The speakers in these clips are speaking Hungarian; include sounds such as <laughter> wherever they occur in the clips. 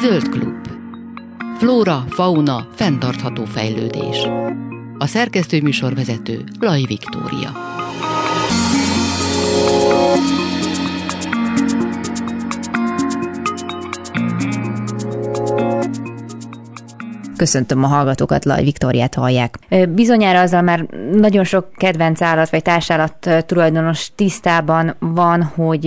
Zöld klub. Flóra, fauna, fenntartható fejlődés. A szerkesztő műsorvezető Laj Viktória. Köszöntöm a hallgatókat, Laj Viktoriát hallják. Bizonyára azzal már nagyon sok kedvenc állat vagy társállat tulajdonos tisztában van, hogy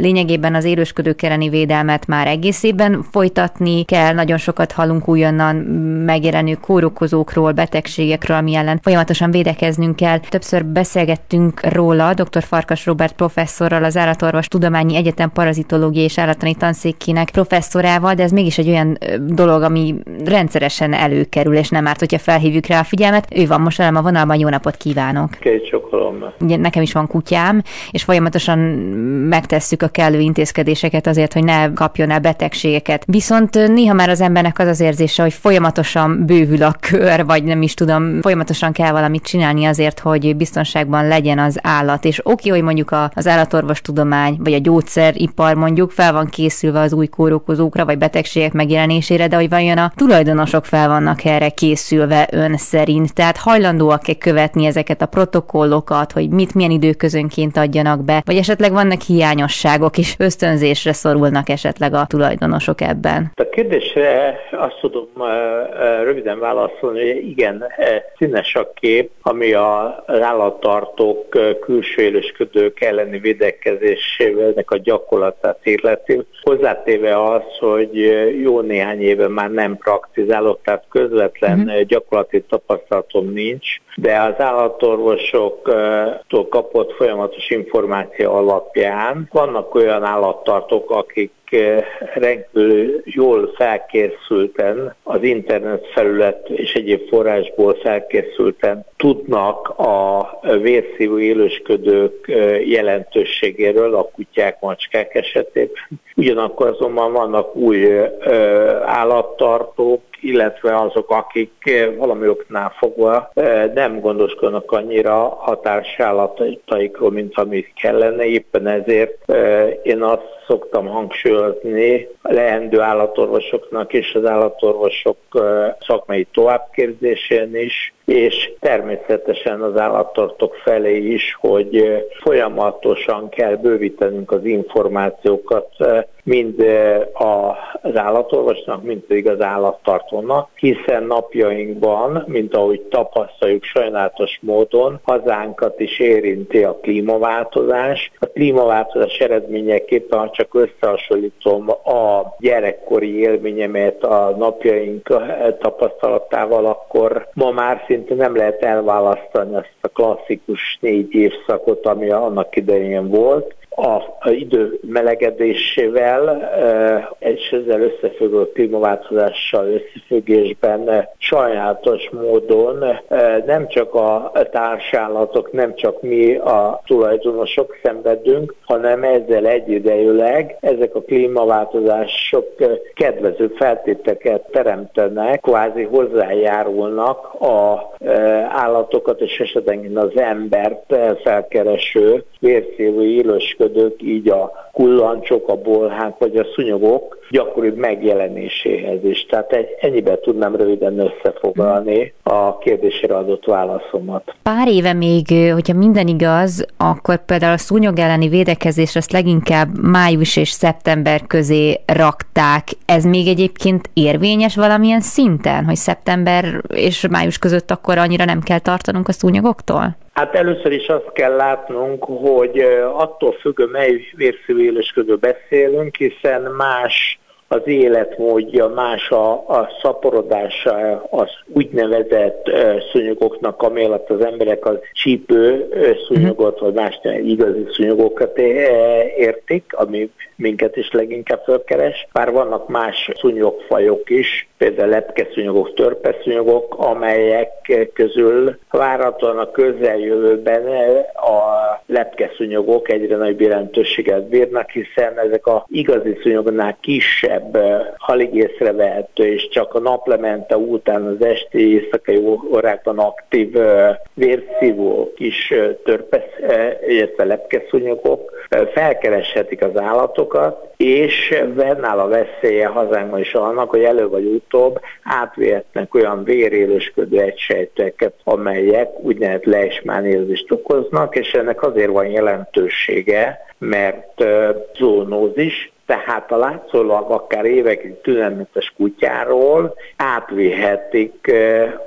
lényegében az élősködők elleni védelmet már egész évben folytatni kell. Nagyon sokat hallunk újonnan megjelenő kórokozókról, betegségekről, ami ellen folyamatosan védekeznünk kell. Többször beszélgettünk róla dr. Farkas Robert professzorral, az Állatorvos Tudományi Egyetem parazitológiai és állattani tanszékének professzorával, de ez mégis egy olyan dolog, ami rendszeresen teljesen előkerül, és nem árt, hogyha felhívjuk rá a figyelmet. Ő van most velem a vonalban, jó napot kívánok! Két csokolom. Ugye nekem is van kutyám, és folyamatosan megtesszük a kellő intézkedéseket azért, hogy ne kapjon el betegségeket. Viszont néha már az embernek az az érzése, hogy folyamatosan bővül a kör, vagy nem is tudom, folyamatosan kell valamit csinálni azért, hogy biztonságban legyen az állat. És oké, hogy mondjuk az állatorvostudomány, vagy a gyógyszeripar mondjuk fel van készülve az új kórokozókra, vagy betegségek megjelenésére, de hogy vajon a tulajdonosok fel fel vannak erre készülve ön szerint? Tehát hajlandóak-e követni ezeket a protokollokat, hogy mit milyen időközönként adjanak be, vagy esetleg vannak hiányosságok, és ösztönzésre szorulnak esetleg a tulajdonosok ebben? A kérdésre azt tudom röviden válaszolni, hogy igen, színes a kép, ami az állattartók külső élősködők elleni védekezésével a gyakorlatát illeti. Hozzátéve az, hogy jó néhány éve már nem praktizálok, tehát közvetlen uh-huh. gyakorlati tapasztalatom nincs, de az állatorvosoktól kapott folyamatos információ alapján vannak olyan állattartók, akik rendkívül jól felkészülten, az internet felület és egyéb forrásból felkészülten tudnak a vérszívó élősködők jelentőségéről a kutyák, macskák esetében. Ugyanakkor azonban vannak új állattartók, illetve azok, akik valami oknál fogva nem gondoskodnak annyira határsállataikról, mint amit kellene. Éppen ezért én azt szoktam hangsúlyozni a leendő állatorvosoknak és az állatorvosok szakmai továbbképzésén is, és természetesen az állattartók felé is, hogy folyamatosan kell bővítenünk az információkat mind az állatorvosnak, mind pedig az állattartónak, hiszen napjainkban, mint ahogy tapasztaljuk sajnálatos módon, hazánkat is érinti a klímaváltozás. A klímaváltozás eredményeképpen, ha csak összehasonlítom a gyerekkori élményemet a napjaink tapasztalatával, akkor ma már szinte nem lehet elválasztani azt a klasszikus négy évszakot, ami annak idején volt, a idő melegedésével és ezzel összefüggő klímaváltozással összefüggésben sajnálatos módon nem csak a társállatok, nem csak mi a tulajdonosok szenvedünk, hanem ezzel egyidejűleg ezek a klímaváltozások kedvező feltéteket teremtenek, kvázi hozzájárulnak a állatokat és esetleg az embert felkereső vérszívő élősködő működők, így a kullancsok, a bolhák vagy a szúnyogok gyakoribb megjelenéséhez is. Tehát egy, ennyiben tudnám röviden összefoglalni a kérdésére adott válaszomat. Pár éve még, hogyha minden igaz, akkor például a szúnyog elleni védekezés azt leginkább május és szeptember közé rakták. Ez még egyébként érvényes valamilyen szinten, hogy szeptember és május között akkor annyira nem kell tartanunk a szúnyogoktól? Hát először is azt kell látnunk, hogy attól függő, mely vérszívélősködő beszélünk, hiszen más az életmódja, más a, a szaporodása az úgynevezett szúnyogoknak, amellett az emberek az csípő szúnyogot, vagy más igazi szúnyogokat értik, ami minket is leginkább fölkeres. Bár vannak más szúnyogfajok is, például lepkeszúnyogok, törpeszúnyogok, amelyek közül várhatóan a közeljövőben a lepkeszúnyogok egyre nagyobb jelentőséget bírnak, hiszen ezek a igazi szúnyognál kisebb, alig észrevehető, és csak a naplemente után az esti éjszakai órákban aktív vérszívó kis törpesz, illetve lepkeszúnyogok felkereshetik az állatokat, és vennáll a veszélye hazánkban is annak, hogy elő vagy utóbb átvihetnek olyan vérélősködő egysejteket, amelyek úgynevezett leismányérzést okoznak, és ennek azért van jelentősége, mert zónózis, tehát a látszólag akár évekig tünetes kutyáról átvihetik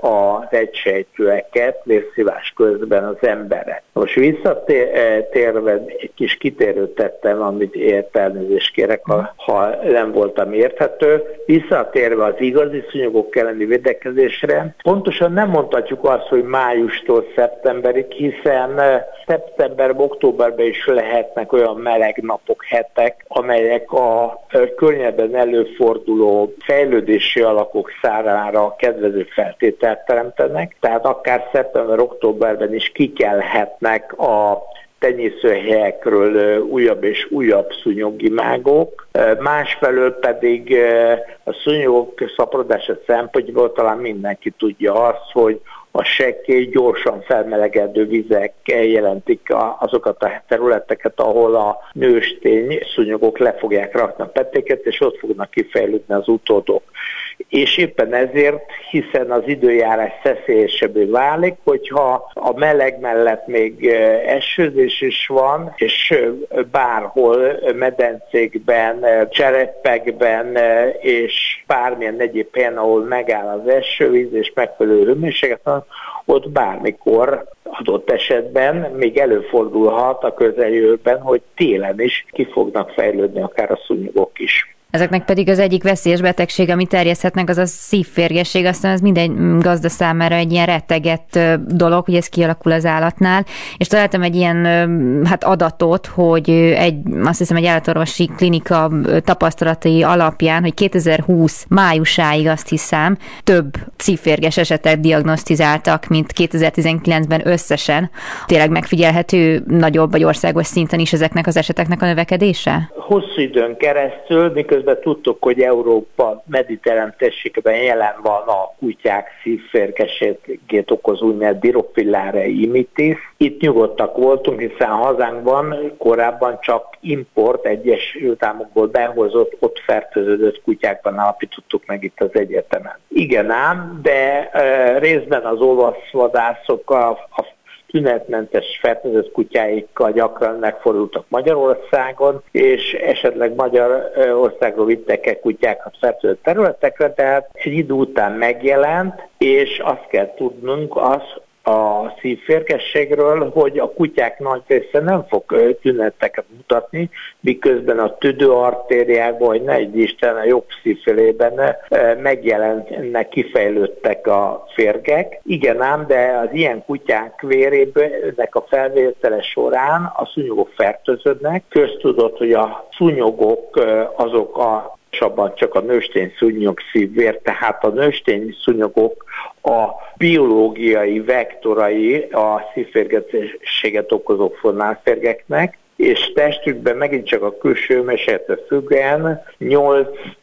az egysejtőeket vérszívás közben az emberre. Most visszatérve egy kis kitérőt tettem, amit értelmezést kérek, ha, ha nem voltam érthető. Visszatérve az igazi szúnyogok elleni védekezésre, pontosan nem mondhatjuk azt, hogy májustól szeptemberig, hiszen szeptember, októberben is lehetnek olyan meleg napok, hetek, amelyek a környezetben előforduló fejlődési alakok szárára kedvező feltételt teremtenek, tehát akár szeptember-októberben is kikelhetnek a tenyészőhelyekről újabb és újabb szúnyogimágok, másfelől pedig a szúnyogok szaporodása szempontjából talán mindenki tudja azt, hogy a sekkély, gyorsan felmelegedő vizek jelentik azokat a területeket, ahol a nőstény szúnyogok le fogják rakni a petéket, és ott fognak kifejlődni az utódok. És éppen ezért, hiszen az időjárás szeszélyesebbé válik, hogyha a meleg mellett még esőzés is van, és bárhol medencékben, cserepekben és bármilyen egyéb helyen, ahol megáll az esővíz és megfelelő hőmérséklet ott bármikor adott esetben még előfordulhat a közeljövőben, hogy télen is ki fognak fejlődni akár a szúnyogok is. Ezeknek pedig az egyik veszélyes betegség, amit terjeszthetnek, az a szívférgesség. Aztán ez minden gazda számára egy ilyen rettegett dolog, hogy ez kialakul az állatnál. És találtam egy ilyen hát adatot, hogy egy, azt hiszem egy állatorvosi klinika tapasztalatai alapján, hogy 2020 májusáig azt hiszem több szívférges esetet diagnosztizáltak, mint 2019-ben összesen. Tényleg megfigyelhető nagyobb vagy országos szinten is ezeknek az eseteknek a növekedése? Hosszú időn keresztül, miközben miközben tudtuk, hogy Európa mediterrán térségben jelen van a kutyák szívférgességét okozó úgynevezett dirofilláre imitis. Itt nyugodtak voltunk, hiszen hazánkban korábban csak import egyes Államokból behozott, ott fertőződött kutyákban állapítottuk meg itt az egyetemen. Igen ám, de e, részben az olvaszvadászok a, a tünetmentes fertőzött kutyáikkal gyakran megfordultak Magyarországon, és esetleg Magyarországról vittek el kutyákat fertőzött területekre, tehát egy idő után megjelent, és azt kell tudnunk, az, a szívférgességről, hogy a kutyák nagy része nem fog tüneteket mutatni, miközben a tüdőartériákban, vagy ne egy Isten a jobb szívfélében megjelennek, kifejlődtek a férgek. Igen ám, de az ilyen kutyák vérében a felvétele során a szúnyogok fertőződnek. Köztudott, hogy a szúnyogok azok a abban csak a nőstény szúnyog szívvér, tehát a nőstény szúnyogok a biológiai vektorai a szívférgetésséget okozó fonálférgeknek, és testükben megint csak a külső mesétől függően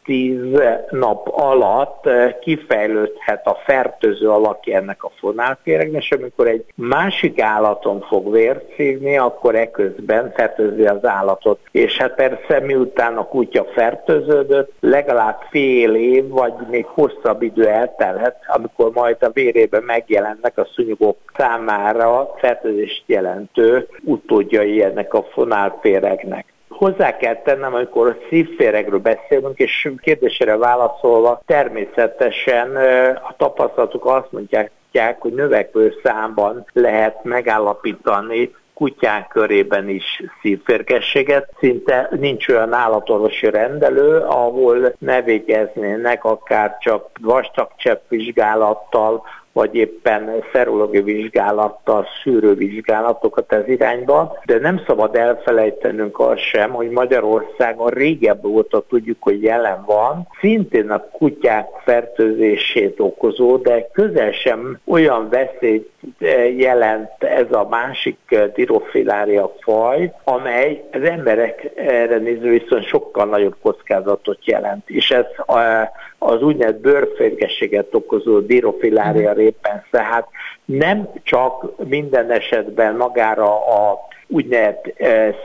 8-10 nap alatt eh, kifejlődhet a fertőző alakja ennek a fonálféregnek, és amikor egy másik állaton fog vért szívni, akkor eközben fertőzi az állatot. És hát persze miután a kutya fertőződött, legalább fél év, vagy még hosszabb idő eltelhet, amikor majd a vérében megjelennek a szúnyogok számára fertőzést jelentő utódjai ennek a fonálféregnek. Hozzá kell tennem, amikor a szívféregről beszélünk, és kérdésére válaszolva, természetesen a tapasztalatok azt mondják, hogy növekvő számban lehet megállapítani kutyák körében is szívférgességet. Szinte nincs olyan állatorvosi rendelő, ahol ne végeznének akár csak vastagcsepp vizsgálattal, vagy éppen szerológiai vizsgálattal, szűrővizsgálatokat ez irányba, de nem szabad elfelejtenünk azt sem, hogy Magyarországon régebb óta tudjuk, hogy jelen van, szintén a kutyák fertőzését okozó, de közel sem olyan veszélyt eh, jelent ez a másik dirofilária faj, amely az emberekre nézve viszont sokkal nagyobb kockázatot jelent, és ez eh, az úgynevezett bőrférgességet okozó dirofilária répen, tehát nem csak minden esetben magára a úgynevezett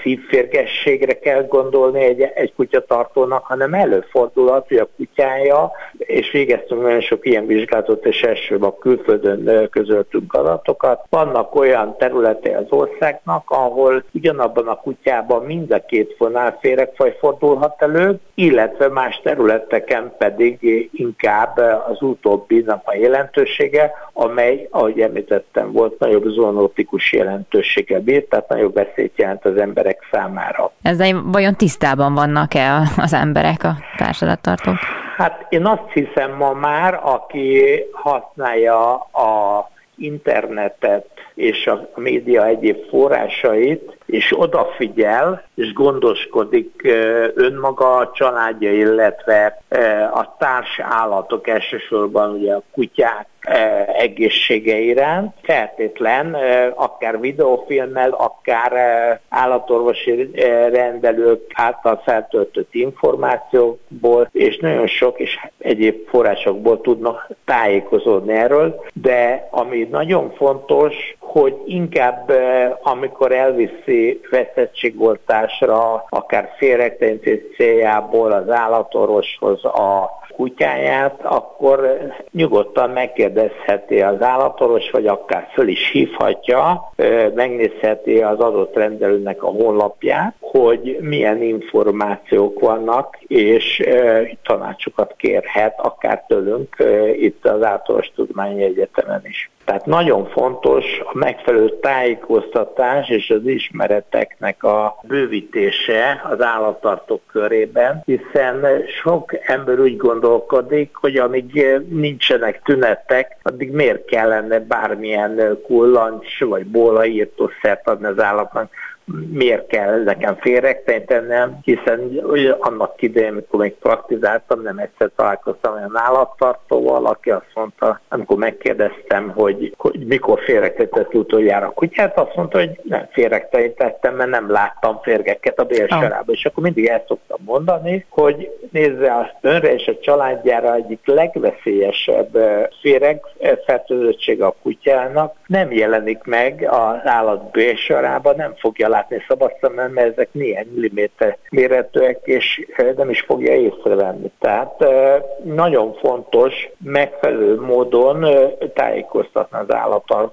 szívférgességre kell gondolni egy, egy kutyatartónak, hanem előfordulhat, hogy a kutyája, és végeztünk nagyon sok ilyen vizsgálatot, és elsőbb a külföldön közöltünk adatokat. Vannak olyan területei az országnak, ahol ugyanabban a kutyában mind a két fonálféregfaj fordulhat elő, illetve más területeken pedig inkább az utóbbinak a jelentősége, amely, ahogy említettem, volt nagyobb zoonotikus jelentősége bírt, tehát nagyobb veszélyt jelent az emberek számára. Ezzel vajon tisztában vannak-e az emberek, a társadalomtartók? Hát én azt hiszem ma már, aki használja a internetet és a média egyéb forrásait, és odafigyel, és gondoskodik önmaga, a családja, illetve a társállatok, elsősorban ugye a kutyák egészsége iránt, feltétlen akár videófilmmel, akár állatorvosi rendelők által feltöltött információkból, és nagyon sok és egyéb forrásokból tudnak tájékozódni erről, de ami nagyon fontos, hogy inkább amikor elviszi veszettségoltásra, akár félretenítés céljából az állatorvoshoz a kutyáját, akkor nyugodtan megkérdezheti az állatorvos, vagy akár föl is hívhatja, megnézheti az adott rendelőnek a honlapját, hogy milyen információk vannak, és tanácsokat kérhet akár tőlünk itt az Általános Tudományi Egyetemen is. Tehát nagyon fontos a megfelelő tájékoztatás és az ismereteknek a bővítése az állattartók körében, hiszen sok ember úgy gondolkodik, hogy amíg nincsenek tünetek, addig miért kellene bármilyen kullancs vagy bóla írtószert adni az állatnak miért kell nekem félrektennem, hiszen annak idején, amikor még praktizáltam, nem egyszer találkoztam olyan állattartóval, aki azt mondta, amikor megkérdeztem, hogy, hogy mikor félretetett utoljára a kutyát, azt mondta, hogy nem félrektetettem, mert nem láttam férgeket a bélsarába. Oh. És akkor mindig el szoktam mondani, hogy nézze azt önre és a családjára egyik legveszélyesebb féreg fertőzöttség a kutyának nem jelenik meg az állat bélsarába, nem fogja látni szabad szemmel, mert ezek néhány milliméter méretűek, és nem is fogja észrevenni. Tehát nagyon fontos megfelelő módon tájékoztatni az állatot,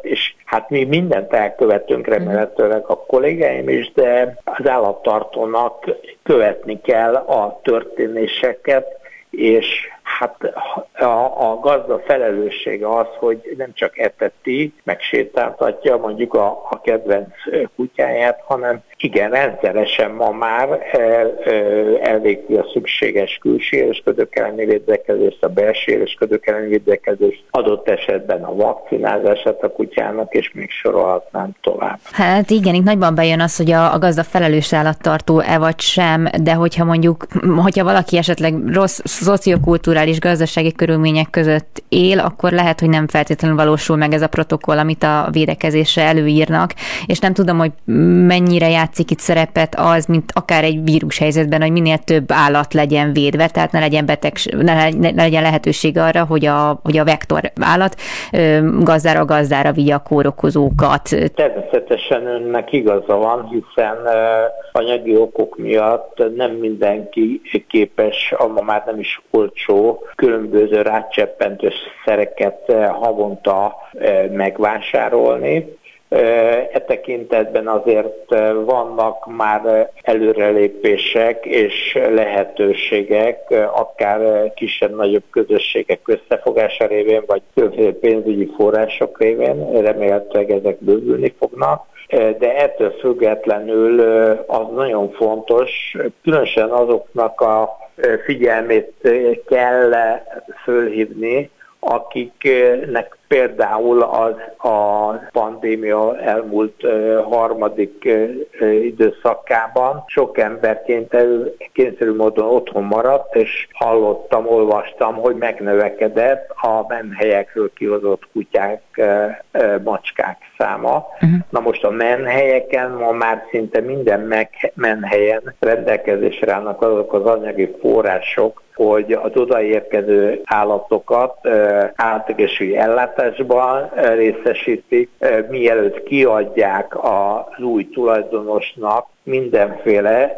és hát mi mindent elkövetünk remélhetőleg a kollégáim is, de az állattartónak követni kell a történéseket, és Hát a, a gazda felelőssége az, hogy nem csak eteti, megsétáltatja mondjuk a, a kedvenc kutyáját, hanem igen, rendszeresen ma már el, elvégzi a szükséges külső élősködők elleni védekezést, a belső élősködők elleni védekezést, adott esetben a vakcinázását a kutyának, és még sorolhatnám tovább. Hát igen, itt nagyban bejön az, hogy a, a gazda felelős állattartó-e vagy sem, de hogyha mondjuk, hogyha valaki esetleg rossz szociokultúrális és gazdasági körülmények között él, akkor lehet, hogy nem feltétlenül valósul meg ez a protokoll, amit a védekezésre előírnak, és nem tudom, hogy mennyire játszik itt szerepet az, mint akár egy vírus helyzetben, hogy minél több állat legyen védve, tehát ne legyen beteg, ne, ne legyen lehetőség arra, hogy a, hogy a vektor állat gazdára gazdára vigye a kórokozókat. Természetesen önnek igaza van, hiszen anyagi okok miatt nem mindenki képes, ma már nem is olcsó különböző rácseppentős szereket eh, havonta eh, megvásárolni. Eh, e tekintetben azért vannak már előrelépések és lehetőségek, akár kisebb-nagyobb közösségek összefogása révén, vagy pénzügyi források révén, remélhetőleg ezek bővülni fognak de ettől függetlenül az nagyon fontos, különösen azoknak a figyelmét kell fölhívni, akiknek például az a pandémia elmúlt harmadik időszakában sok ember kényszerű módon otthon maradt, és hallottam, olvastam, hogy megnövekedett a menhelyekről kihozott kutyák, macskák száma. Uh-huh. Na most a menhelyeken ma már szinte minden menhelyen rendelkezésre állnak azok az anyagi források, hogy az odaérkező állatokat állategészségügyi ellátás ellátásban részesítik, mielőtt kiadják az új tulajdonosnak mindenféle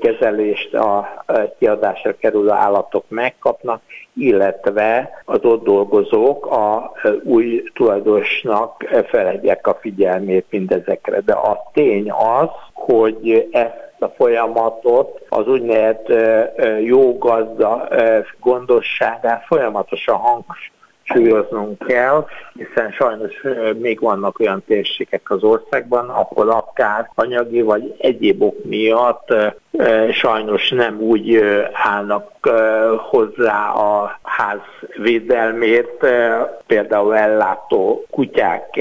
kezelést a kiadásra kerülő állatok megkapnak, illetve az ott dolgozók a új tulajdonosnak feledják a figyelmét mindezekre. De a tény az, hogy ezt a folyamatot, az úgynevezett jó gazda gondosságát folyamatosan hangsúlyoznunk kell, hiszen sajnos még vannak olyan térségek az országban, ahol akár anyagi vagy egyéb ok miatt sajnos nem úgy állnak hozzá a ház védelmét, például ellátó kutyák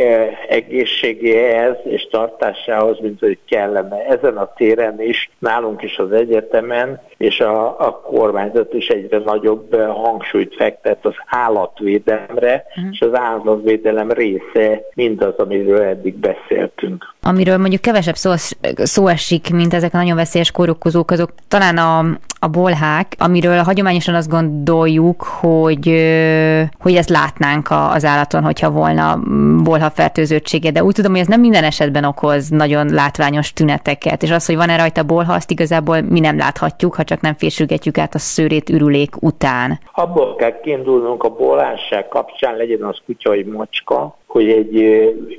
egészségéhez és tartásához, mint hogy kellene. Ezen a téren is, nálunk is az egyetemen, és a, a kormányzat is egyre nagyobb hangsúlyt fektet az állatvédelemre, uh-huh. és az állatvédelem része mindaz, amiről eddig beszéltünk. Amiről mondjuk kevesebb szó, szó esik, mint ezek a nagyon veszélyes kórokozók, azok talán a, a bolhák, amiről hagyományosan azt gondoljuk, hogy, hogy ezt látnánk az állaton, hogyha volna bolha fertőzöttsége, de úgy tudom, hogy ez nem minden esetben okoz nagyon látványos tüneteket, és az, hogy van-e rajta bolha, azt igazából mi nem láthatjuk, ha csak nem fésülgetjük át a szőrét ürülék után. Abból kell kiindulnunk a bolhásság kapcsán, legyen az kutya vagy macska, hogy egy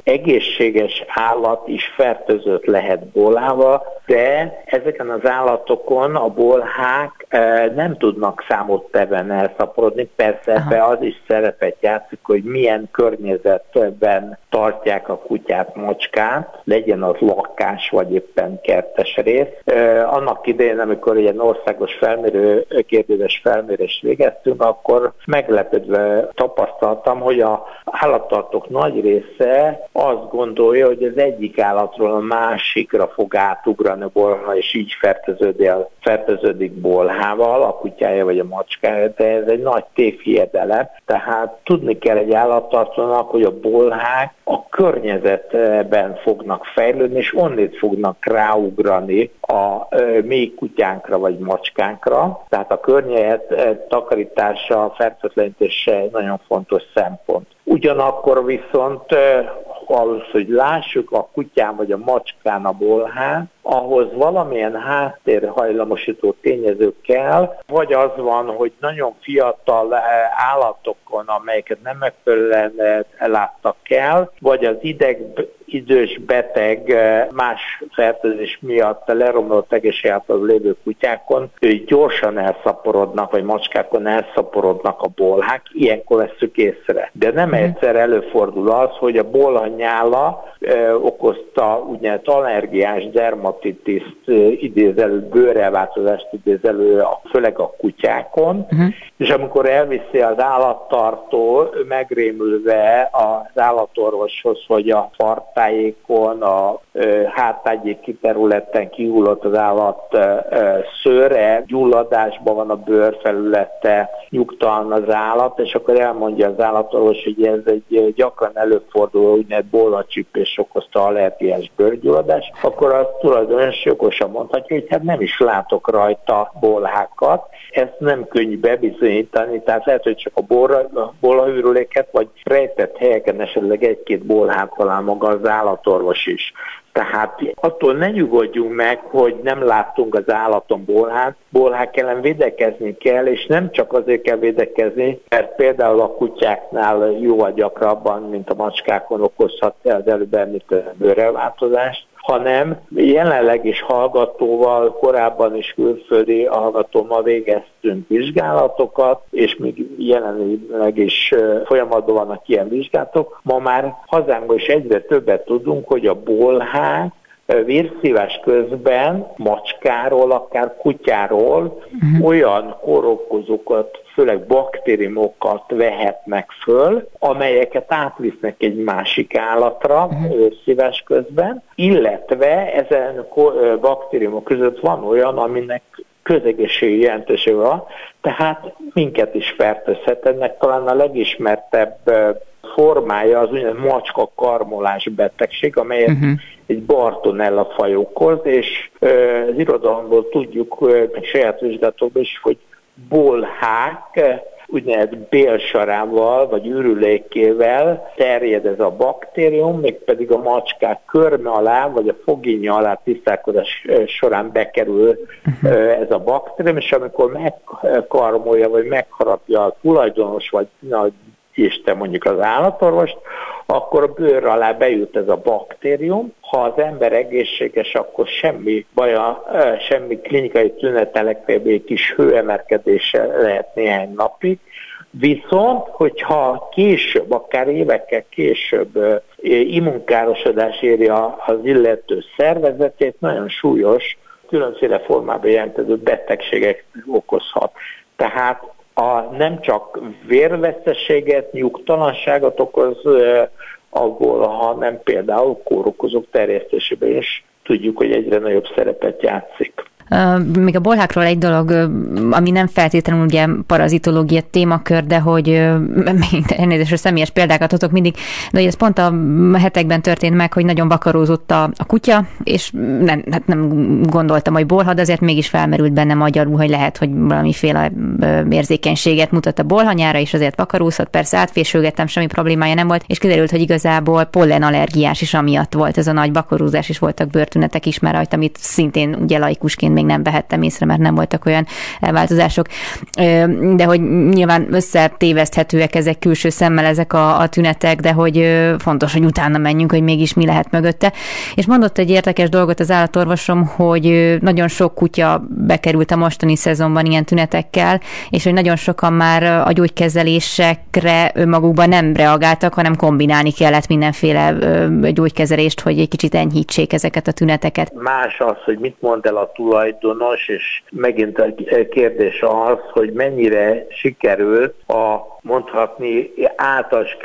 egészséges állat is fertőzött lehet bolával, de ezeken az állatokon a bolhák nem tudnak számot teven elszaporodni. Persze ebbe az is szerepet játszik, hogy milyen környezetben tartják a kutyát, macskát, legyen az lakás vagy éppen kertes rész. Annak idején, amikor ilyen országos felmérő, kérdéses felmérést végeztünk, akkor meglepődve tapasztaltam, hogy a állattartók nagy része azt gondolja, hogy az egyik állatról a másikra fog átugrani a bolha, és így fertőződik, fertőződik bolhával, a kutyája vagy a macskája, de ez egy nagy tévhiedelem. Tehát tudni kell egy állattartónak, hogy a bolhák a környezetben fognak fejlődni, és onnét fognak ráugrani a mély kutyánkra vagy macskánkra. Tehát a környezet takarítása, fertőtlenítése nagyon fontos szempont. Ugyanakkor viszont ahhoz, hogy lássuk a kutyán vagy a macskán a bolhát, ahhoz valamilyen háttérhajlamosító tényező kell, vagy az van, hogy nagyon fiatal állatokon, amelyeket nem megfelelően elláttak el, vagy az ideg idős beteg más fertőzés miatt leromlott egészségállapotban lévő kutyákon ők gyorsan elszaporodnak, vagy macskákon elszaporodnak a bolhák, ilyenkor veszük észre. De nem mhm. egyszer előfordul az, hogy a bolhanyála ö, okozta úgynevezett allergiás dermatitiszt idézelő, bőrreváltozást idézelő, főleg a kutyákon, uh-huh. és amikor elviszi az állattartó megrémülve az állatorvoshoz, hogy a fart tájékon, a hátágyéki területen kihullott az állat szőre, gyulladásban van a bőrfelülete, nyugtalan az állat, és akkor elmondja az állatorvos, hogy ez egy gyakran előforduló úgynevezett bollacsípés okozta allergiás bőrgyulladás, akkor a tulajdonos jogosan mondhatja, hogy hát nem is látok rajta bolhákat, ezt nem könnyű bebizonyítani, tehát lehet, hogy csak a bolhahűrüléket, vagy rejtett helyeken esetleg egy-két bolhát talál maga az állatorvos is. Tehát attól ne nyugodjunk meg, hogy nem láttunk az állaton bolhát, bolhák ellen védekezni kell, és nem csak azért kell védekezni, mert például a kutyáknál jóval gyakrabban, mint a macskákon okozhat az előbb említett bőrelváltozást, hanem jelenleg is hallgatóval, korábban is külföldi hallgatóval végeztünk vizsgálatokat, és még jelenleg is folyamatban vannak ilyen vizsgálatok. Ma már hazánkban is egyre többet tudunk, hogy a bolhák vérszívás közben macskáról, akár kutyáról uh-huh. olyan korokozókat, főleg baktériumokat vehetnek föl, amelyeket átvisznek egy másik állatra uh-huh. vérszívás közben, illetve ezen baktériumok között van olyan, aminek közegészségi jelentősége van, tehát minket is fertőzhet. Ennek talán a legismertebb formája az úgynevezett macska karmolás betegség, amelyet uh-huh. egy Bartonella faj okoz, és az irodalomból tudjuk, meg saját vizsgálatokban is, hogy bolhák úgynevezett bélsarával vagy ürülékével terjed ez a baktérium, mégpedig a macskák körme alá vagy a foginya alá tisztálkodás során bekerül uh-huh. ez a baktérium, és amikor megkarmolja vagy megharapja a tulajdonos vagy nagy Isten mondjuk az állatorvost, akkor a bőr alá bejut ez a baktérium. Ha az ember egészséges, akkor semmi baja, semmi klinikai tünetelek, egy kis hőemelkedése lehet néhány napig, Viszont, hogyha később, akár évekkel később immunkárosodás éri az illető szervezetét, nagyon súlyos, különféle formában jelentező betegségek okozhat. Tehát a, nem csak vérveszteséget, nyugtalanságot okoz abból, hanem például kórokozók terjesztésében is tudjuk, hogy egyre nagyobb szerepet játszik. Még a bolhákról egy dolog, ami nem feltétlenül ugye parazitológia témakör, de hogy <laughs> elnézést, személyes példákat adok mindig, de hogy ez pont a hetekben történt meg, hogy nagyon vakarózott a, a kutya, és nem, hát nem gondoltam, hogy bolha, de azért mégis felmerült bennem magyarul, hogy lehet, hogy valamiféle érzékenységet mutat a bolhanyára, és azért vakarózott, persze átfésülgettem, semmi problémája nem volt, és kiderült, hogy igazából pollenallergiás is amiatt volt ez a nagy vakarózás, és voltak bőrtünetek is már rajta, amit szintén ugye laikusként még nem vehettem észre, mert nem voltak olyan változások. De hogy nyilván összetéveszthetőek ezek külső szemmel ezek a, a tünetek, de hogy fontos, hogy utána menjünk, hogy mégis mi lehet mögötte. És mondott egy érdekes dolgot az állatorvosom, hogy nagyon sok kutya bekerült a mostani szezonban ilyen tünetekkel, és hogy nagyon sokan már a gyógykezelésekre önmagukban nem reagáltak, hanem kombinálni kellett mindenféle gyógykezelést, hogy egy kicsit enyhítsék ezeket a tüneteket. Más az, hogy mit mond el a tulaj tulajdonos, és megint a kérdés az, hogy mennyire sikerült a mondhatni általános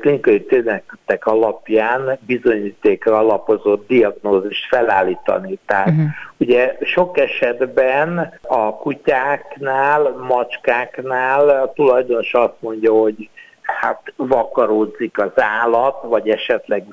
klinikai tények alapján bizonyítékra alapozott diagnózist felállítani. Tehát uh-huh. ugye sok esetben a kutyáknál, macskáknál a tulajdonos azt mondja, hogy hát vakaródzik az állat, vagy esetleg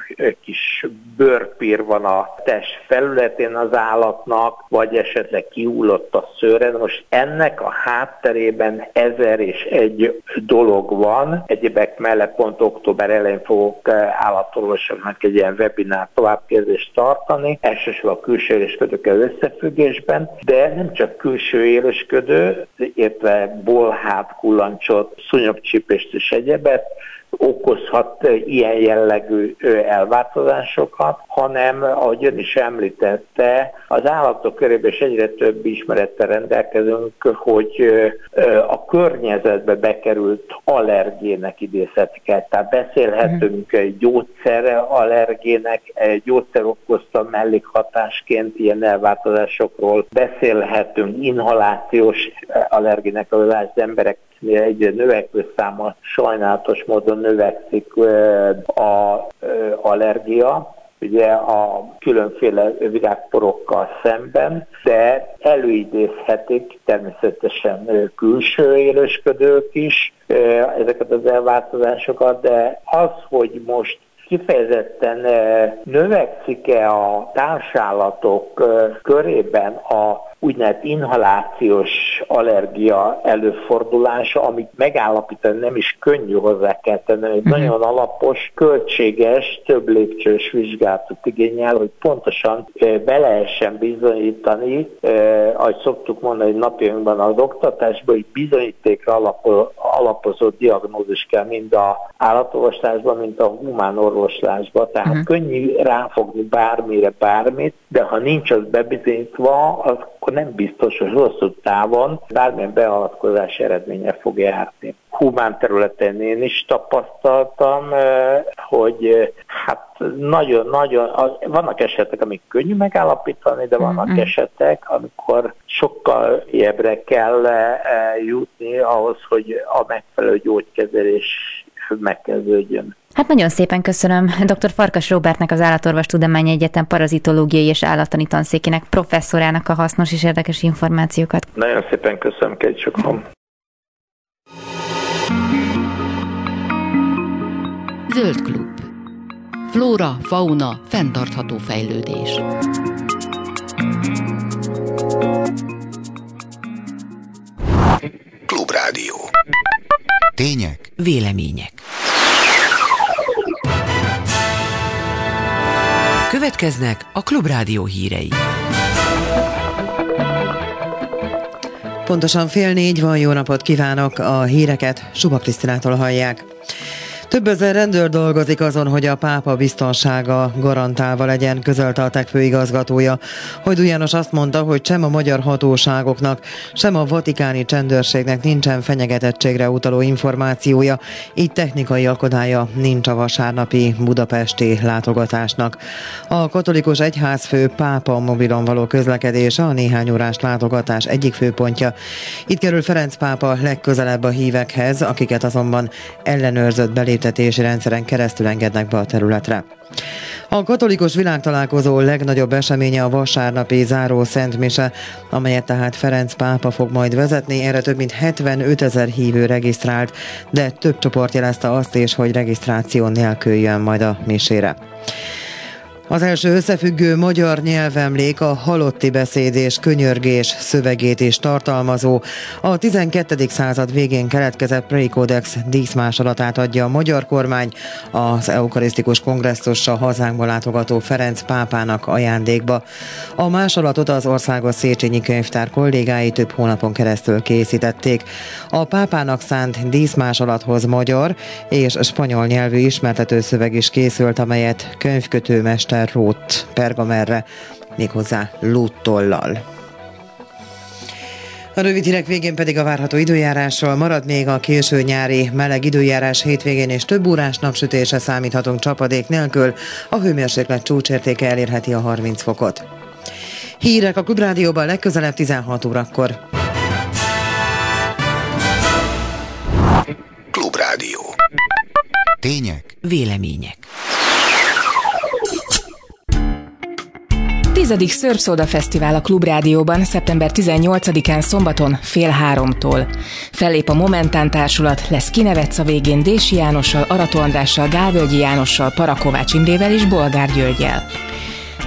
kis bőrpír van a test felületén az állatnak, vagy esetleg kiúlott a szőre. Most ennek a hátterében ezer és egy dolog van. Egyébek mellett pont október elején fogok állatorvosoknak egy ilyen webinár továbbkérdést tartani, elsősorban a külső élősködőkkel összefüggésben, de nem csak külső élősködő, értve bolhát, kullancsot, szúnyogcsípést és egyéb, egyebet okozhat ilyen jellegű elváltozásokat, hanem, ahogy ön is említette, az állatok körében is egyre több ismerettel rendelkezünk, hogy a környezetbe bekerült allergének idézhetik el. Tehát beszélhetünk egy gyógyszer allergének, egy gyógyszer okozta mellékhatásként ilyen elváltozásokról, beszélhetünk inhalációs allergének, az emberek egyre növekvő száma sajnálatos módon növekszik a allergia, ugye a különféle virágporokkal szemben, de előidézhetik természetesen külső élősködők is ezeket az elváltozásokat, de az, hogy most kifejezetten növekszik-e a társállatok körében a úgynevezett inhalációs allergia előfordulása, amit megállapítani nem is könnyű hozzá kell tenni, egy uh-huh. nagyon alapos, költséges, több lépcsős vizsgálatot igényel, hogy pontosan be lehessen bizonyítani, ahogy szoktuk mondani napjainkban az oktatásban, hogy bizonyítékra alapozott diagnózis kell mind a állatorvoslásban, mint a humán orvoslásban. Tehát uh-huh. könnyű ráfogni bármire, bármit, de ha nincs az bebizonyítva, az akkor nem biztos, hogy hosszú távon bármilyen beavatkozás eredménye fog járni. Humán területen én is tapasztaltam, hogy hát nagyon-nagyon, vannak esetek, amik könnyű megállapítani, de vannak mm-hmm. esetek, amikor sokkal jebbre kell jutni ahhoz, hogy a megfelelő gyógykezelés megkezdődjön. Hát nagyon szépen köszönöm dr. Farkas Robertnek, az Állatorvos Tudományi Egyetem parazitológiai és állattani tanszékének professzorának a hasznos és érdekes információkat. Nagyon szépen köszönöm, Kegy sokan. Zöld klub. Flóra, fauna, fenntartható fejlődés. Klubrádió. Tények. Vélemények. Következnek a Klubrádió hírei. Pontosan fél négy van, jó napot kívánok, a híreket Suba Krisztinától hallják. Több ezer rendőr dolgozik azon, hogy a pápa biztonsága garantálva legyen, közölte a TEK főigazgatója. Hogy János azt mondta, hogy sem a magyar hatóságoknak, sem a vatikáni csendőrségnek nincsen fenyegetettségre utaló információja, így technikai akadálya nincs a vasárnapi budapesti látogatásnak. A katolikus egyházfő pápa mobilon való közlekedése a néhány órás látogatás egyik főpontja. Itt kerül Ferenc pápa legközelebb a hívekhez, akiket azonban ellenőrzött beléptetés büntetési rendszeren keresztül engednek be a területre. A katolikus világtalálkozó legnagyobb eseménye a vasárnapi záró Szentmise, amelyet tehát Ferenc pápa fog majd vezetni. Erre több mint 75 ezer hívő regisztrált, de több csoport jelezte azt is, hogy regisztráció nélkül jön majd a misére. Az első összefüggő magyar nyelvemlék a halotti beszéd és könyörgés szövegét is tartalmazó. A 12. század végén keletkezett Precodex díszmásolatát adja a magyar kormány az eukarisztikus kongresszussal hazánkba látogató Ferenc pápának ajándékba. A másolatot az Országos Széchenyi Könyvtár kollégái több hónapon keresztül készítették. A pápának szánt díszmásolathoz magyar és spanyol nyelvű ismertető szöveg is készült, amelyet könyvkötőmester Mester Rót pergamerre, méghozzá lúttollal. A rövid hírek végén pedig a várható időjárásról marad még a késő nyári meleg időjárás hétvégén és több órás napsütése számíthatunk csapadék nélkül. A hőmérséklet csúcsértéke elérheti a 30 fokot. Hírek a Klubrádióban legközelebb 16 órakor. Klubrádió. Tények. Vélemények. Tizedik Szörb Szóda Fesztivál a Klubrádióban szeptember 18-án szombaton fél háromtól. Fellép a Momentán Társulat, lesz kinevetsz a végén Dési Jánossal, Arató Andrással, Gálvölgyi Jánossal, Parakovács Imrével és Bolgár Györgyel.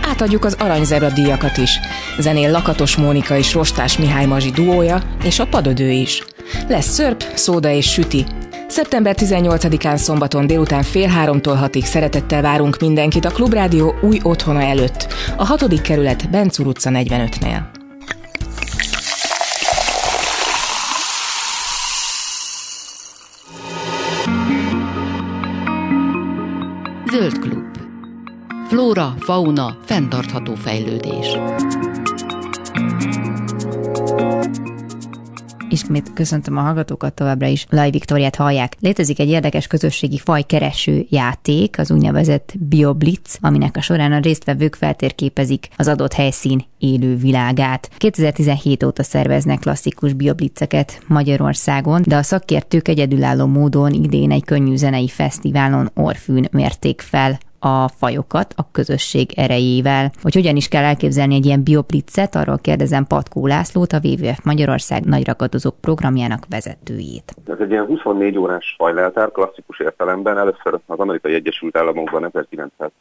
Átadjuk az aranyzebra díjakat is. Zenél Lakatos Mónika és Rostás Mihály Mazsi duója, és a padödő is. Lesz szörp, szóda és süti, Szeptember 18-án szombaton délután fél háromtól hatig szeretettel várunk mindenkit a Klubrádió új otthona előtt, a 6. kerület Bencúr utca 45-nél. Zöld klub. Flóra, fauna, fenntartható fejlődés. Ismét köszöntöm a hallgatókat továbbra is. Laj Viktoriát hallják. Létezik egy érdekes közösségi fajkereső játék, az úgynevezett BioBlitz, aminek a során a résztvevők feltérképezik az adott helyszín élő világát. 2017 óta szerveznek klasszikus bioblitzeket Magyarországon, de a szakértők egyedülálló módon idén egy könnyű zenei fesztiválon Orfűn mérték fel a fajokat a közösség erejével. Hogy hogyan is kell elképzelni egy ilyen bioplitzet, arról kérdezem Patkó Lászlót, a WWF Magyarország nagyrakatozók programjának vezetőjét. Ez egy ilyen 24 órás fajleltár klasszikus értelemben. Először az Amerikai Egyesült Államokban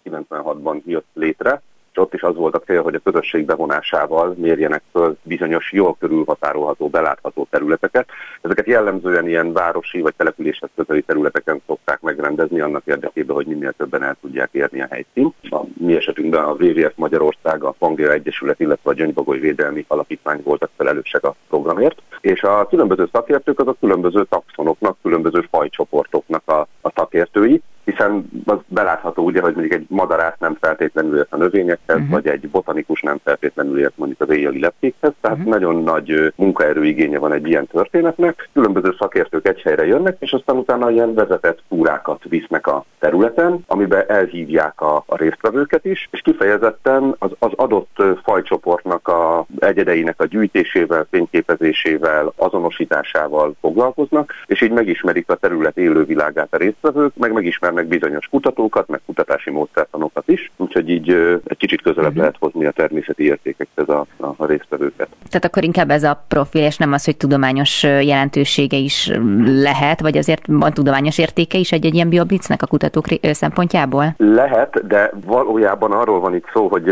1996-ban jött létre, ott is az volt a cél, hogy a közösség bevonásával mérjenek föl bizonyos jól körülhatárolható, belátható területeket. Ezeket jellemzően ilyen városi vagy településhez közeli területeken szokták megrendezni annak érdekében, hogy minél többen el tudják érni a helyszínt. A mi esetünkben a WWF Magyarország, a Pangea Egyesület, illetve a Gyöngybagoly Védelmi Alapítvány voltak felelősek a programért, és a különböző szakértők azok különböző taxonoknak, különböző fajcsoportoknak a, a szakértői, hiszen az belátható ugye, hogy mondjuk egy madarát nem feltétlenül ért a növényekhez, uh-huh. vagy egy botanikus nem feltétlenül ért mondjuk az éjjeli lepkékhez, tehát uh-huh. nagyon nagy munkaerőigénye van egy ilyen történetnek. Különböző szakértők egy helyre jönnek, és aztán utána ilyen vezetett túrákat visznek a területen, amiben elhívják a, a résztvevőket is, és kifejezetten az, az adott fajcsoportnak a egyedeinek a gyűjtésével, fényképezésével, azonosításával foglalkoznak, és így megismerik a terület élővilágát a résztvevők, meg megismernek ismernek bizonyos kutatókat, meg kutatási módszertanokat is, úgyhogy így egy kicsit közelebb uh-huh. lehet hozni a természeti értékekhez a, a, a résztvevőket. Tehát akkor inkább ez a profil, és nem az, hogy tudományos jelentősége is lehet, vagy azért van tudományos értéke is egy-egy ilyen bioblitznek a kutatók szempontjából? Lehet, de valójában arról van itt szó, hogy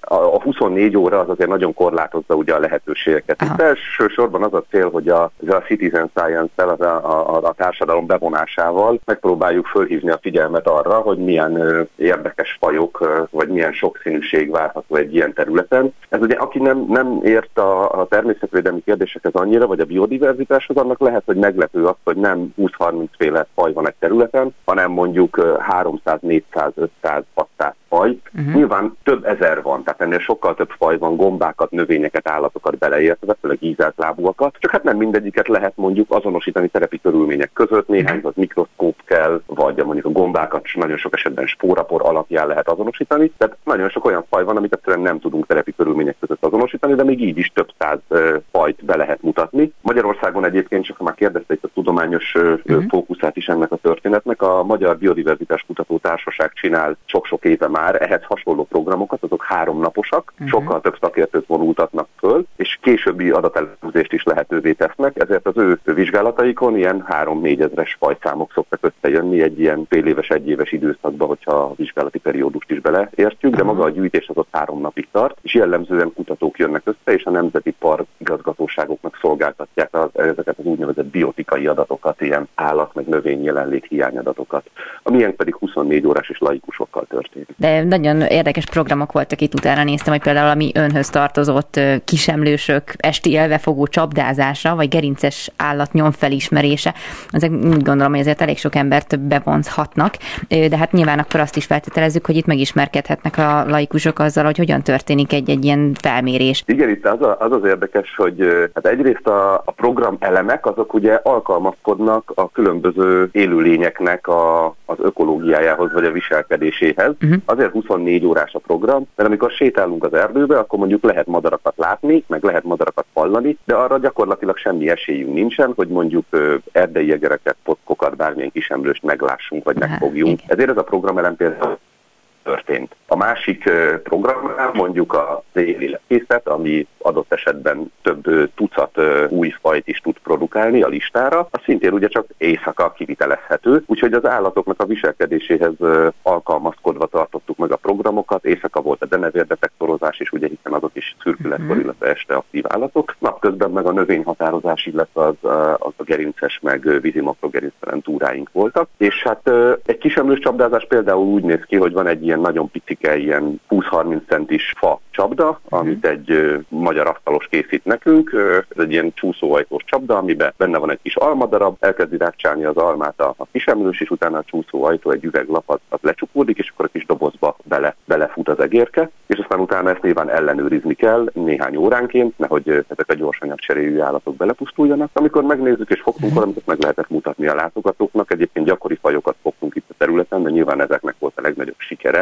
a 24 óra az azért nagyon korlátozza ugye a lehetőségeket. Aha. Itt elsősorban az a cél, hogy a, a citizen science-tel, a, a, a társadalom bevonásával megpróbáljuk fölhívni a figyelmet arra, hogy milyen érdekes fajok, vagy milyen sokszínűség várható egy ilyen területen. Ez ugye, aki nem, nem ért a, a természetvédelmi kérdésekhez annyira, vagy a biodiverzitáshoz, annak lehet, hogy meglepő az, hogy nem 20-30 féle faj van egy területen, hanem mondjuk 300, 400, 500, 600 faj. Uh-huh. Nyilván több ezer van, tehát ennél sokkal több faj van, gombákat, növényeket, állatokat beleértve, főleg ízelt lábúakat. Csak hát nem mindegyiket lehet mondjuk azonosítani terepi körülmények között, néhány uh-huh. az mikroszkóp kell, vagy mondjuk a gombákat nagyon sok esetben spórapor alapján lehet azonosítani. Tehát nagyon sok olyan faj van, amit egyszerűen nem tudunk terepi körülmények között azonosítani, de még így is több száz fajt be lehet mutatni. Magyarországon egyébként, csak már kérdezte itt a tudományos uh-huh. fókuszát is ennek a történetnek, a Magyar Biodiverzitás Kutató Társaság csinál sok-sok éve már ehhez hasonló programokat, azok háromnaposak, uh-huh. sokkal több szakértőt vonultatnak föl, és későbbi adatelemzést is lehetővé tesznek, ezért az ő vizsgálataikon ilyen 3-4 ezres fajszámok szoktak összejönni egy ilyen fél éves, egy éves időszakban, hogyha a vizsgálati periódust is beleértjük, de maga a gyűjtés az ott három napig tart, és jellemzően kutatók jönnek össze, és a Nemzeti Park igazgatóságoknak szolgáltatják az, ezeket az úgynevezett biotikai adatokat, ilyen állat meg növény jelenlét hiányadatokat, amilyen pedig 24 órás és laikusokkal történik. De nagyon érdekes programok voltak itt, utána néztem, hogy például ami önhöz tartozott kisemlősök esti elvefogó csapdázása, vagy gerinces állat nyomfelismerése, ezek úgy gondolom, hogy ezért elég sok embert bevonzhatnak, de hát nyilván akkor azt is feltételezzük, hogy itt megismerkedhetnek a laikusok azzal, hogy hogyan történik egy-egy ilyen felmérés. Igen, itt az, a, az az érdekes, hogy hát egyrészt a, a program elemek azok ugye alkalmazkodnak a különböző élőlényeknek a, az ökológiájához vagy a viselkedéséhez. Uh-huh. Azért 24 órás a program, mert amikor sétálunk az erdőbe, akkor mondjuk lehet madarakat látni, meg lehet madarakat hallani, de arra gyakorlatilag semmi esélyünk nincsen, hogy mondjuk erdei egereket, potkokat, bármilyen kisemlőst meglássunk, vagy megfogjunk. Ezért ez a program elem például történt. A másik programnál mondjuk a éli ami adott esetben több tucat új fajt is tud produkálni a listára, az szintén ugye csak éjszaka kivitelezhető, úgyhogy az állatoknak a viselkedéséhez alkalmazkodva tartottuk meg a programokat, éjszaka volt a denevérdetektorozás is, ugye hiszen azok is szürkületkor, uh-huh. illetve este aktív állatok, napközben meg a növényhatározás, illetve az, az a gerinces, meg vízimakrogerinctelen túráink voltak, és hát egy kisemlős csapdázás például úgy néz ki, hogy van egy ilyen nagyon picike, ilyen 20-30 centis fa csapda, uh-huh. amit egy magyar asztalos készít nekünk. Ez egy ilyen csúszóajtós csapda, amiben benne van egy kis almadarab, elkezdi rákcsálni az almát a, a kisemlős, és utána a csúszóajtó egy üveglap az, az lecsukódik, és akkor a kis dobozba bele, belefut az egérke, és aztán utána ezt nyilván ellenőrizni kell néhány óránként, nehogy ezek a gyorsanyag cseréjű állatok belepusztuljanak. Amikor megnézzük és fogtunk valamit, meg lehetett mutatni a látogatóknak. Egyébként gyakori fajokat fogtunk itt a területen, de nyilván ezeknek volt a legnagyobb sikere,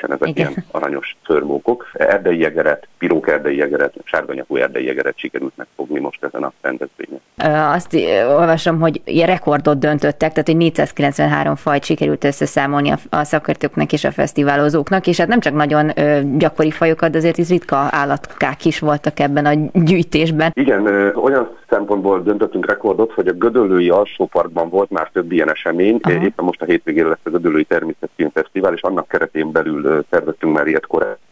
hiszen ezek Igen. ilyen aranyos szörmókok. Erdei jegeret, pirók erdei jegeret, sárganyakú erdei jegeret sikerült megfogni most ezen a rendezvényen. Azt olvasom, hogy rekordot döntöttek, tehát hogy 493 fajt sikerült összeszámolni a, szakértőknek és a fesztiválozóknak, és hát nem csak nagyon gyakori fajokat, de azért is ritka állatkák is voltak ebben a gyűjtésben. Igen, olyan szempontból döntöttünk rekordot, hogy a Gödöllői Alsóparkban volt már több ilyen esemény. Aha. Éppen most a hétvégén lesz a Gödöllői Természetfilm Fesztivál, és annak keretén belül szerveztünk már ilyet korábban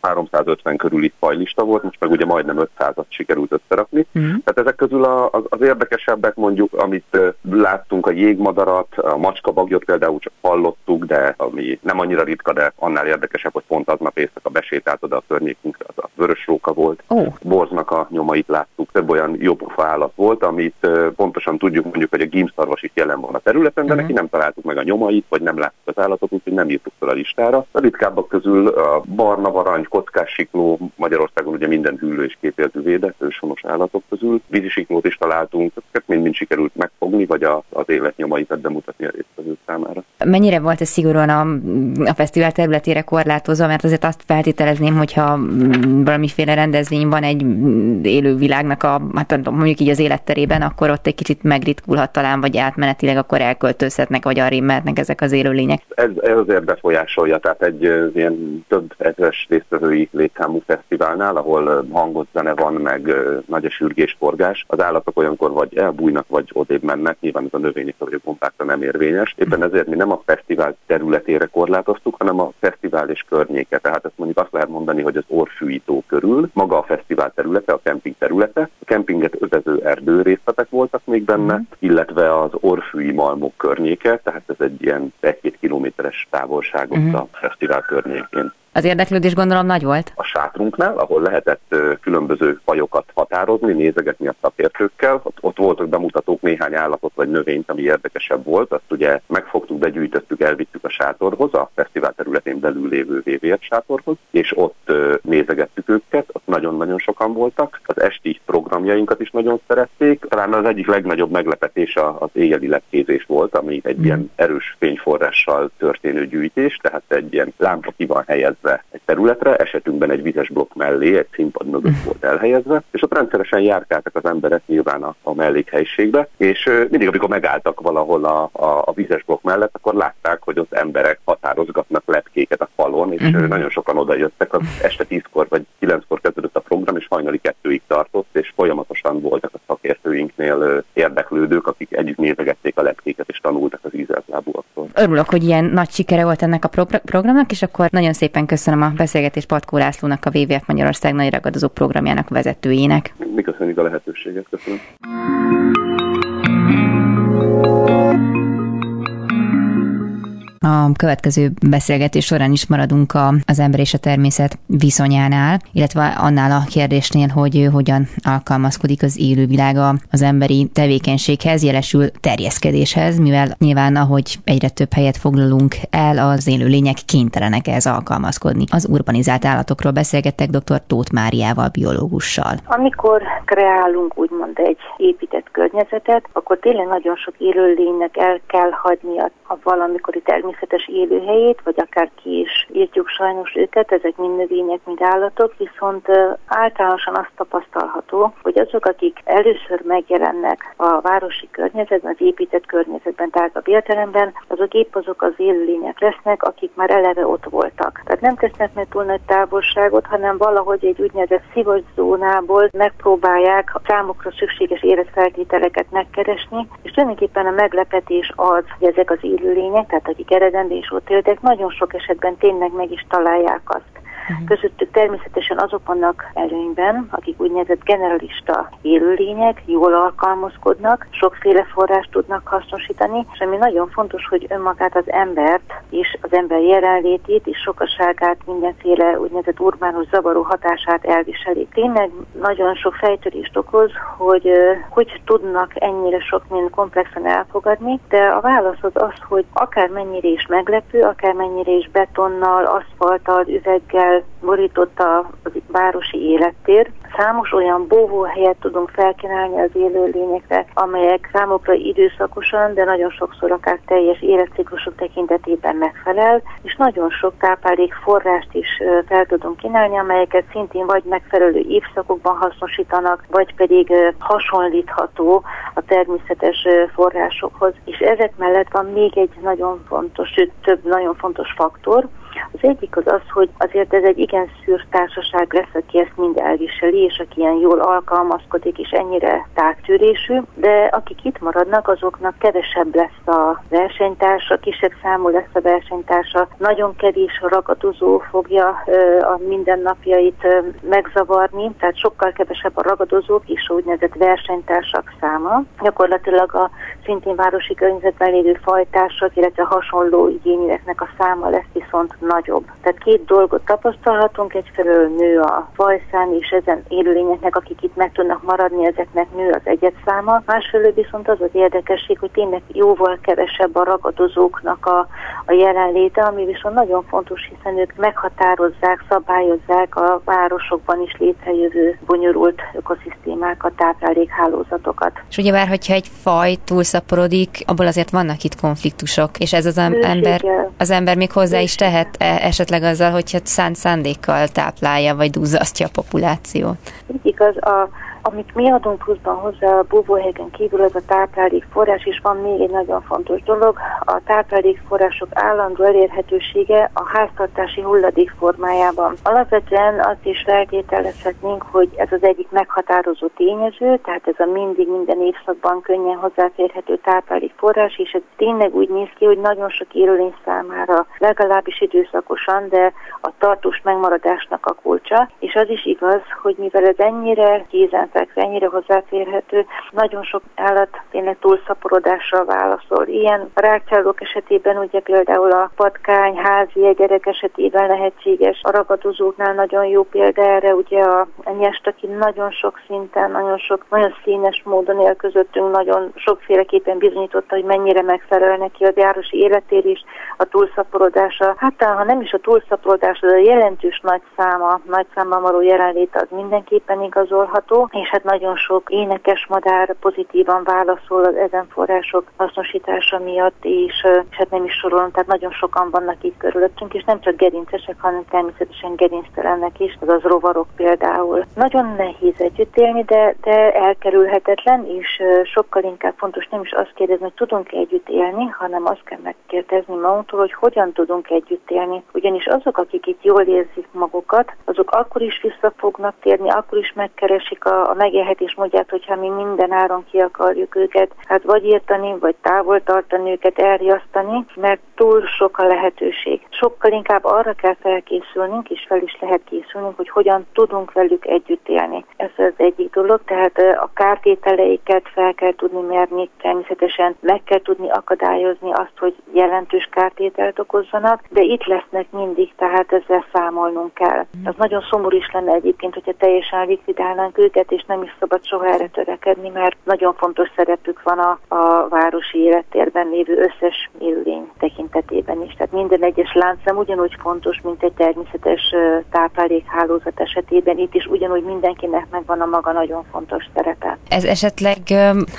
350 körüli fajlista volt, most meg ugye majdnem 500-at sikerült összerakni. Uh-huh. Tehát ezek közül a, az, az érdekesebbek mondjuk, amit láttunk, a jégmadarat, a macskabagyot például csak hallottuk, de ami nem annyira ritka, de annál érdekesebb, hogy pont aznap éjszaka besétált oda a környékünkre, az a vörös róka volt. Oh. Borznak a nyomait láttuk, több olyan jópofa állat volt, amit pontosan tudjuk mondjuk, hogy a gímszarvas is jelen van a területen, de uh-huh. neki nem találtuk meg a nyomait, vagy nem láttuk az állatot, úgyhogy nem írtuk fel a listára. A ritkábbak közül a barna varangy, hogy kockás Magyarországon ugye minden hűlő és kétéltű védett őshonos állatok közül. Vízi siklót is találtunk, ezeket mind-mind sikerült megfogni, vagy a, az élet nyomait bemutatni a résztvevők számára. Mennyire volt ez szigorúan a, a fesztivál területére korlátozva, mert azért azt feltételezném, hogyha valamiféle rendezvény van egy élő világnak a, hát mondjuk így az életterében, akkor ott egy kicsit megritkulhat talán, vagy átmenetileg akkor elköltözhetnek, vagy arra mehetnek ezek az élőlények. Ez, ez azért befolyásolja, tehát egy ilyen több ezres résztvevői létszámú fesztiválnál, ahol hangos zene van, meg nagy a sürgés, forgás, az állatok olyankor vagy elbújnak, vagy odébb mennek, nyilván ez a növényekre vagy a nem érvényes. Éppen ezért mi nem a fesztivál területére korlátoztuk, hanem a fesztivál és környéke. Tehát ezt mondjuk azt lehet mondani, hogy az Orfűító körül, maga a fesztivál területe, a kemping területe, a kempinget övező erdőrészletek voltak még benne, mm. illetve az Orfűi Malmok környéke, tehát ez egy ilyen egy-két kilométeres távolságot mm. a fesztivál környékén. Az érdeklődés gondolom nagy volt? A sátrunknál, ahol lehetett különböző fajokat határozni, nézegetni a szakértőkkel. Ott, ott voltak bemutatók néhány állatot vagy növényt, ami érdekesebb volt. Azt ugye megfogtuk, begyűjtöttük, elvittük a sátorhoz, a fesztivál területén belül lévő VVR sátorhoz, és ott nézegettük őket, ott nagyon-nagyon sokan voltak. Az esti programjainkat is nagyon szerették. Talán az egyik legnagyobb meglepetés az éjjeli lepkézés volt, ami egy mm. ilyen erős fényforrással történő gyűjtés, tehát egy ilyen lámpa ki van helyezve helyezve egy területre, esetünkben egy vizes blokk mellé, egy színpad mögött volt elhelyezve, és ott rendszeresen járkáltak az emberek nyilván a, a mellékhelyiségbe, és mindig, amikor megálltak valahol a, a, a vizes blokk mellett, akkor látták, hogy az emberek határozgatnak lepkéket a falon, és uh-huh. nagyon sokan oda jöttek, az este 10-kor vagy 9-kor kezdődött a program, és hajnali kettőig tartott, és folyamatosan voltak a szakértőinknél érdeklődők, akik együtt nézegették a lepkéket, és tanultak az ízeltlábúaktól. Örülök, hogy ilyen nagy sikere volt ennek a pro- programnak, és akkor nagyon szépen köszönöm a beszélgetést Patkó Lászlónak, a WWF Magyarország nagy ragadozó programjának vezetőjének. Mi köszönjük a lehetőséget, köszönöm. A következő beszélgetés során is maradunk a, az ember és a természet viszonyánál, illetve annál a kérdésnél, hogy hogyan alkalmazkodik az élővilága az emberi tevékenységhez, jelesül terjeszkedéshez, mivel nyilván ahogy egyre több helyet foglalunk el, az élőlények kénytelenek ez alkalmazkodni. Az urbanizált állatokról beszélgettek dr. Tóth Máriával, biológussal. Amikor kreálunk úgymond egy épített környezetet, akkor tényleg nagyon sok élőlénynek el kell hagyni a, valamikori természetet természetes élőhelyét, vagy akár ki is írtjuk sajnos őket, ezek mind növények, mind állatok, viszont általánosan azt tapasztalható, hogy azok, akik először megjelennek a városi környezetben, az épített környezetben, tágabb értelemben, azok épp azok az élőlények lesznek, akik már eleve ott voltak. Tehát nem tesznek meg túl nagy távolságot, hanem valahogy egy úgynevezett szivacs zónából megpróbálják a számukra szükséges életfeltételeket megkeresni, és tulajdonképpen a meglepetés az, hogy ezek az élőlények, tehát akik eredendő és ott éltek, nagyon sok esetben tényleg meg is találják azt. Közöttük természetesen azok vannak előnyben, akik úgynevezett generalista élőlények, jól alkalmazkodnak, sokféle forrást tudnak hasznosítani, és ami nagyon fontos, hogy önmagát az embert és az ember jelenlétét és sokaságát, mindenféle úgynevezett urbánus zavaró hatását elviseli. Tényleg nagyon sok fejtörést okoz, hogy hogy tudnak ennyire sok mind komplexen elfogadni, de a válasz az az, hogy akár mennyire is meglepő, akár mennyire is betonnal, aszfalttal, üveggel, borította a városi élettér. Számos olyan bóvóhelyet tudunk felkínálni az élőlényekre, amelyek számukra időszakosan, de nagyon sokszor akár teljes életciklusok tekintetében megfelel, és nagyon sok táplálék forrást is fel tudunk kínálni, amelyeket szintén vagy megfelelő évszakokban hasznosítanak, vagy pedig hasonlítható a természetes forrásokhoz. És ezek mellett van még egy nagyon fontos, sőt több nagyon fontos faktor, az egyik az az, hogy azért ez egy igen szűr társaság lesz, aki ezt mind elviseli, és aki ilyen jól alkalmazkodik, és ennyire tártűrésű, de akik itt maradnak, azoknak kevesebb lesz a versenytársa, kisebb számú lesz a versenytársa, nagyon kevés ragadozó fogja a mindennapjait megzavarni, tehát sokkal kevesebb a ragadozók és a úgynevezett versenytársak száma. Gyakorlatilag a szintén városi környezetben lévő fajtársak, illetve hasonló igényűeknek a száma lesz viszont nagyobb. Tehát két dolgot tapasztalhatunk, egyfelől nő a fajszám, és ezen élőlényeknek, akik itt meg tudnak maradni, ezeknek nő az egyetszáma. Másfelől viszont az az érdekesség, hogy tényleg jóval kevesebb a ragadozóknak a, a jelenléte, ami viszont nagyon fontos, hiszen ők meghatározzák, szabályozzák a városokban is létrejövő bonyolult ökoszisztémákat, táplálékhálózatokat. És ugye már, hogyha egy faj túlszaporodik, abból azért vannak itt konfliktusok, és ez az ember, az ember még hozzá is tehet e, esetleg azzal, hogyha szánt szándékkal táplálja, vagy duzzasztja a populációt. Igaz, a amit mi adunk pluszban hozzá a búvóhelyeken kívül, az a táplálékforrás, és van még egy nagyon fontos dolog, a táplálékforrások állandó elérhetősége a háztartási hulladék formájában. Alapvetően azt is feltételezhetnénk, hogy ez az egyik meghatározó tényező, tehát ez a mindig minden évszakban könnyen hozzáférhető táplálékforrás, és ez tényleg úgy néz ki, hogy nagyon sok élőlény számára legalábbis időszakosan, de a tartós megmaradásnak a kulcsa, és az is igaz, hogy mivel ez ennyire kézen fekve, ennyire hozzáférhető. Nagyon sok állat tényleg túlszaporodással válaszol. Ilyen rákcsálók esetében ugye például a patkány, házi egerek esetében lehetséges. A ragadozóknál nagyon jó példa erre, ugye a, a nyest, aki nagyon sok szinten, nagyon sok, nagyon színes módon él közöttünk, nagyon sokféleképpen bizonyította, hogy mennyire megfelel neki az járosi életérés, a túlszaporodása. Hát ha nem is a túlszaporodása, de a jelentős nagy száma, nagy számban való jelenlét az mindenképpen igazolható, és hát nagyon sok énekes madár pozitívan válaszol az ezen források hasznosítása miatt, és, és hát nem is sorolom, tehát nagyon sokan vannak itt körülöttünk, és nem csak gerincesek, hanem természetesen gerinctelennek is, azaz rovarok például. Nagyon nehéz együtt élni, de, de elkerülhetetlen, és sokkal inkább fontos nem is azt kérdezni, hogy tudunk-e együtt élni, hanem azt kell megkérdezni magunktól, hogy hogyan tudunk együtt élni. Ugyanis azok, akik itt jól érzik magukat, azok akkor is vissza fognak térni, akkor is megkeresik a, a megélhetés módját, hogyha mi minden áron ki akarjuk őket, hát vagy írtani, vagy távol tartani őket, elriasztani, mert túl sok a lehetőség. Sokkal inkább arra kell felkészülnünk, és fel is lehet készülnünk, hogy hogyan tudunk velük együtt élni. Ez az egyik dolog, tehát a kártételeiket fel kell tudni mérni, természetesen meg kell tudni akadályozni azt, hogy jelentős kártételt okozzanak, de itt lesznek mindig, tehát ezzel számolnunk kell. Az nagyon szomorú is lenne egyébként, hogyha teljesen likvidálnánk őket, és nem is szabad soha erre törekedni, mert nagyon fontos szerepük van a, a városi élettérben lévő összes élőlény tekintetében is. Tehát minden egyes láncszem ugyanúgy fontos, mint egy természetes táplálékhálózat esetében. Itt is ugyanúgy mindenkinek megvan a maga nagyon fontos szerepe. Ez esetleg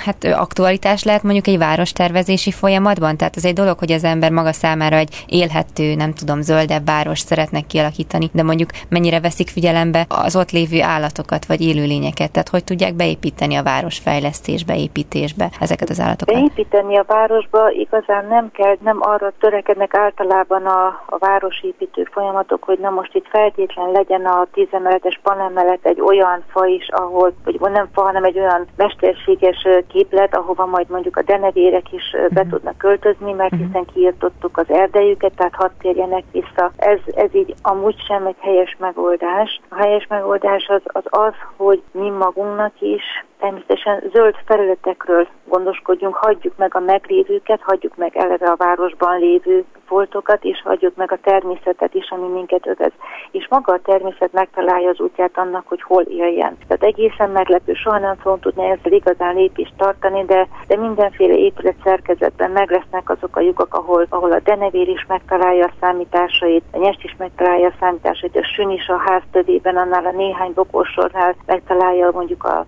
hát aktualitás lehet mondjuk egy várostervezési folyamatban? Tehát ez egy dolog, hogy az ember maga számára egy élhető, nem tudom, zöldebb város szeretnek kialakítani, de mondjuk mennyire veszik figyelembe az ott lévő állatokat vagy élőlényeket? Tehát hogy tudják beépíteni a városfejlesztésbe, építésbe ezeket az állatokat? Beépíteni a városba igazán nem kell, nem arra törekednek általában a, a városépítő folyamatok, hogy na most itt feltétlen legyen a tízemeletes panemelet egy olyan fa is, ahol, vagy nem fa, hanem egy olyan mesterséges képlet, ahova majd mondjuk a denevérek is be mhm. tudnak költözni, mert mhm. hiszen kiirtottuk az erdejüket, tehát hadd térjenek vissza. Ez, ez így amúgy sem egy helyes megoldás. A helyes megoldás az az, az hogy mi magunknak is természetesen zöld felületekről gondoskodjunk, hagyjuk meg a meglévőket, hagyjuk meg eleve a városban lévő foltokat, és hagyjuk meg a természetet is, ami minket övez. És maga a természet megtalálja az útját annak, hogy hol éljen. Tehát egészen meglepő, soha nem fogunk tudni ezzel igazán lépést tartani, de, de mindenféle épület szerkezetben meg lesznek azok a lyukak, ahol, ahol a denevér is megtalálja a számításait, a nyest is megtalálja a számításait, a sün is a ház tövében, annál a néhány bokorsornál megtalálja mondjuk a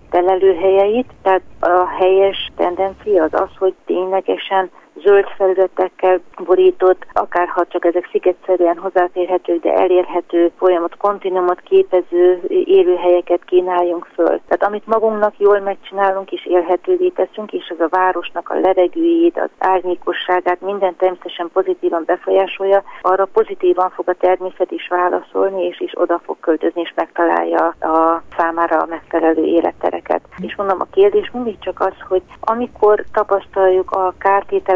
telelőhelyeit, tehát a helyes tendencia az az, hogy ténylegesen zöld felületekkel borított, akár ha csak ezek szigetszerűen hozzáférhetők, de elérhető folyamat, kontinuumot képező élőhelyeket kínáljunk föl. Tehát amit magunknak jól megcsinálunk és élhetővé teszünk, és ez a városnak a levegőjét, az árnyékosságát, minden természetesen pozitívan befolyásolja, arra pozitívan fog a természet is válaszolni, és is oda fog költözni, és megtalálja a számára a megfelelő élettereket. És mondom, a kérdés mindig csak az, hogy amikor tapasztaljuk a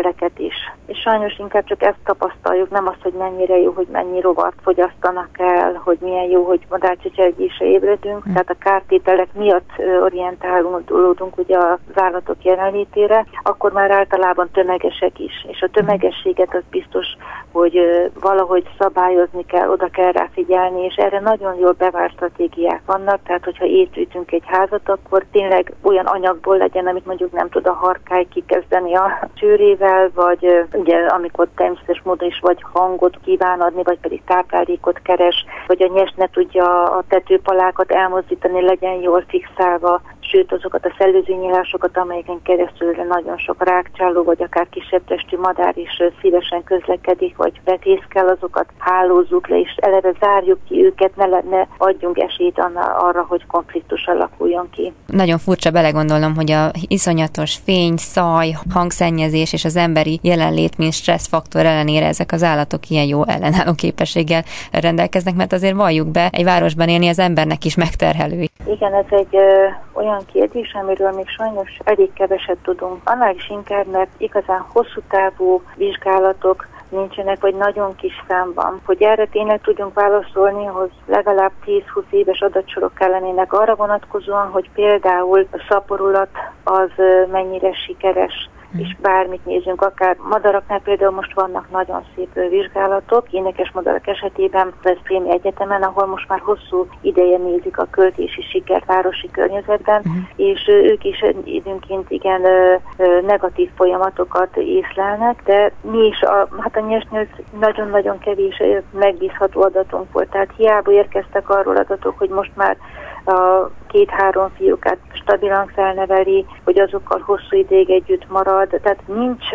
kártételeket is, és sajnos inkább csak ezt tapasztaljuk, nem azt, hogy mennyire jó, hogy mennyi rovart fogyasztanak el, hogy milyen jó, hogy madárcsicsergésre ébredünk, mm. tehát a kártételek miatt orientálódunk ugye az állatok jelenlétére, akkor már általában tömegesek is, és a tömegességet az biztos, hogy valahogy szabályozni kell, oda kell rá figyelni, és erre nagyon jól bevált stratégiák vannak, tehát hogyha építünk egy házat, akkor tényleg olyan anyagból legyen, amit mondjuk nem tud a harkály kikezdeni a csőrével, vagy ugye amikor természetes módon is vagy hangot kíván adni, vagy pedig táplálékot keres, vagy a nyes ne tudja a tetőpalákat elmozdítani, legyen jól fixálva, sőt azokat a szellőzőnyílásokat, amelyeken keresztül nagyon sok rákcsáló, vagy akár kisebb testű madár is szívesen közlekedik, vagy betészkel, azokat hálózzuk le, és eleve zárjuk ki őket, ne, ne adjunk esélyt arra, hogy konfliktus alakuljon ki. Nagyon furcsa belegondolnom, hogy a iszonyatos fény, szaj, hangszennyezés és az emberi jelenlét, mint stresszfaktor ellenére ezek az állatok ilyen jó ellenálló képességgel rendelkeznek, mert azért valljuk be, egy városban élni az embernek is megterhelő. Igen, ez egy ö, olyan kérdés, amiről még sajnos elég keveset tudunk. Annál is inkább, mert igazán hosszú távú vizsgálatok nincsenek, vagy nagyon kis számban. Hogy erre tényleg tudjunk válaszolni, hogy legalább 10-20 éves adatsorok kellenének arra vonatkozóan, hogy például a szaporulat az mennyire sikeres és bármit nézünk, akár madaraknál például most vannak nagyon szép vizsgálatok, énekes madarak esetében Veszprémi Egyetemen, ahol most már hosszú ideje nézik a költési sikert városi környezetben, uh-huh. és ők is időnként igen negatív folyamatokat észlelnek, de mi is, a, hát a nyesnyőz nagyon-nagyon kevés megbízható adatunk volt, tehát hiába érkeztek arról adatok, hogy most már a két-három fiúkát stabilan felneveli, hogy azokkal hosszú ideig együtt marad. Tehát nincs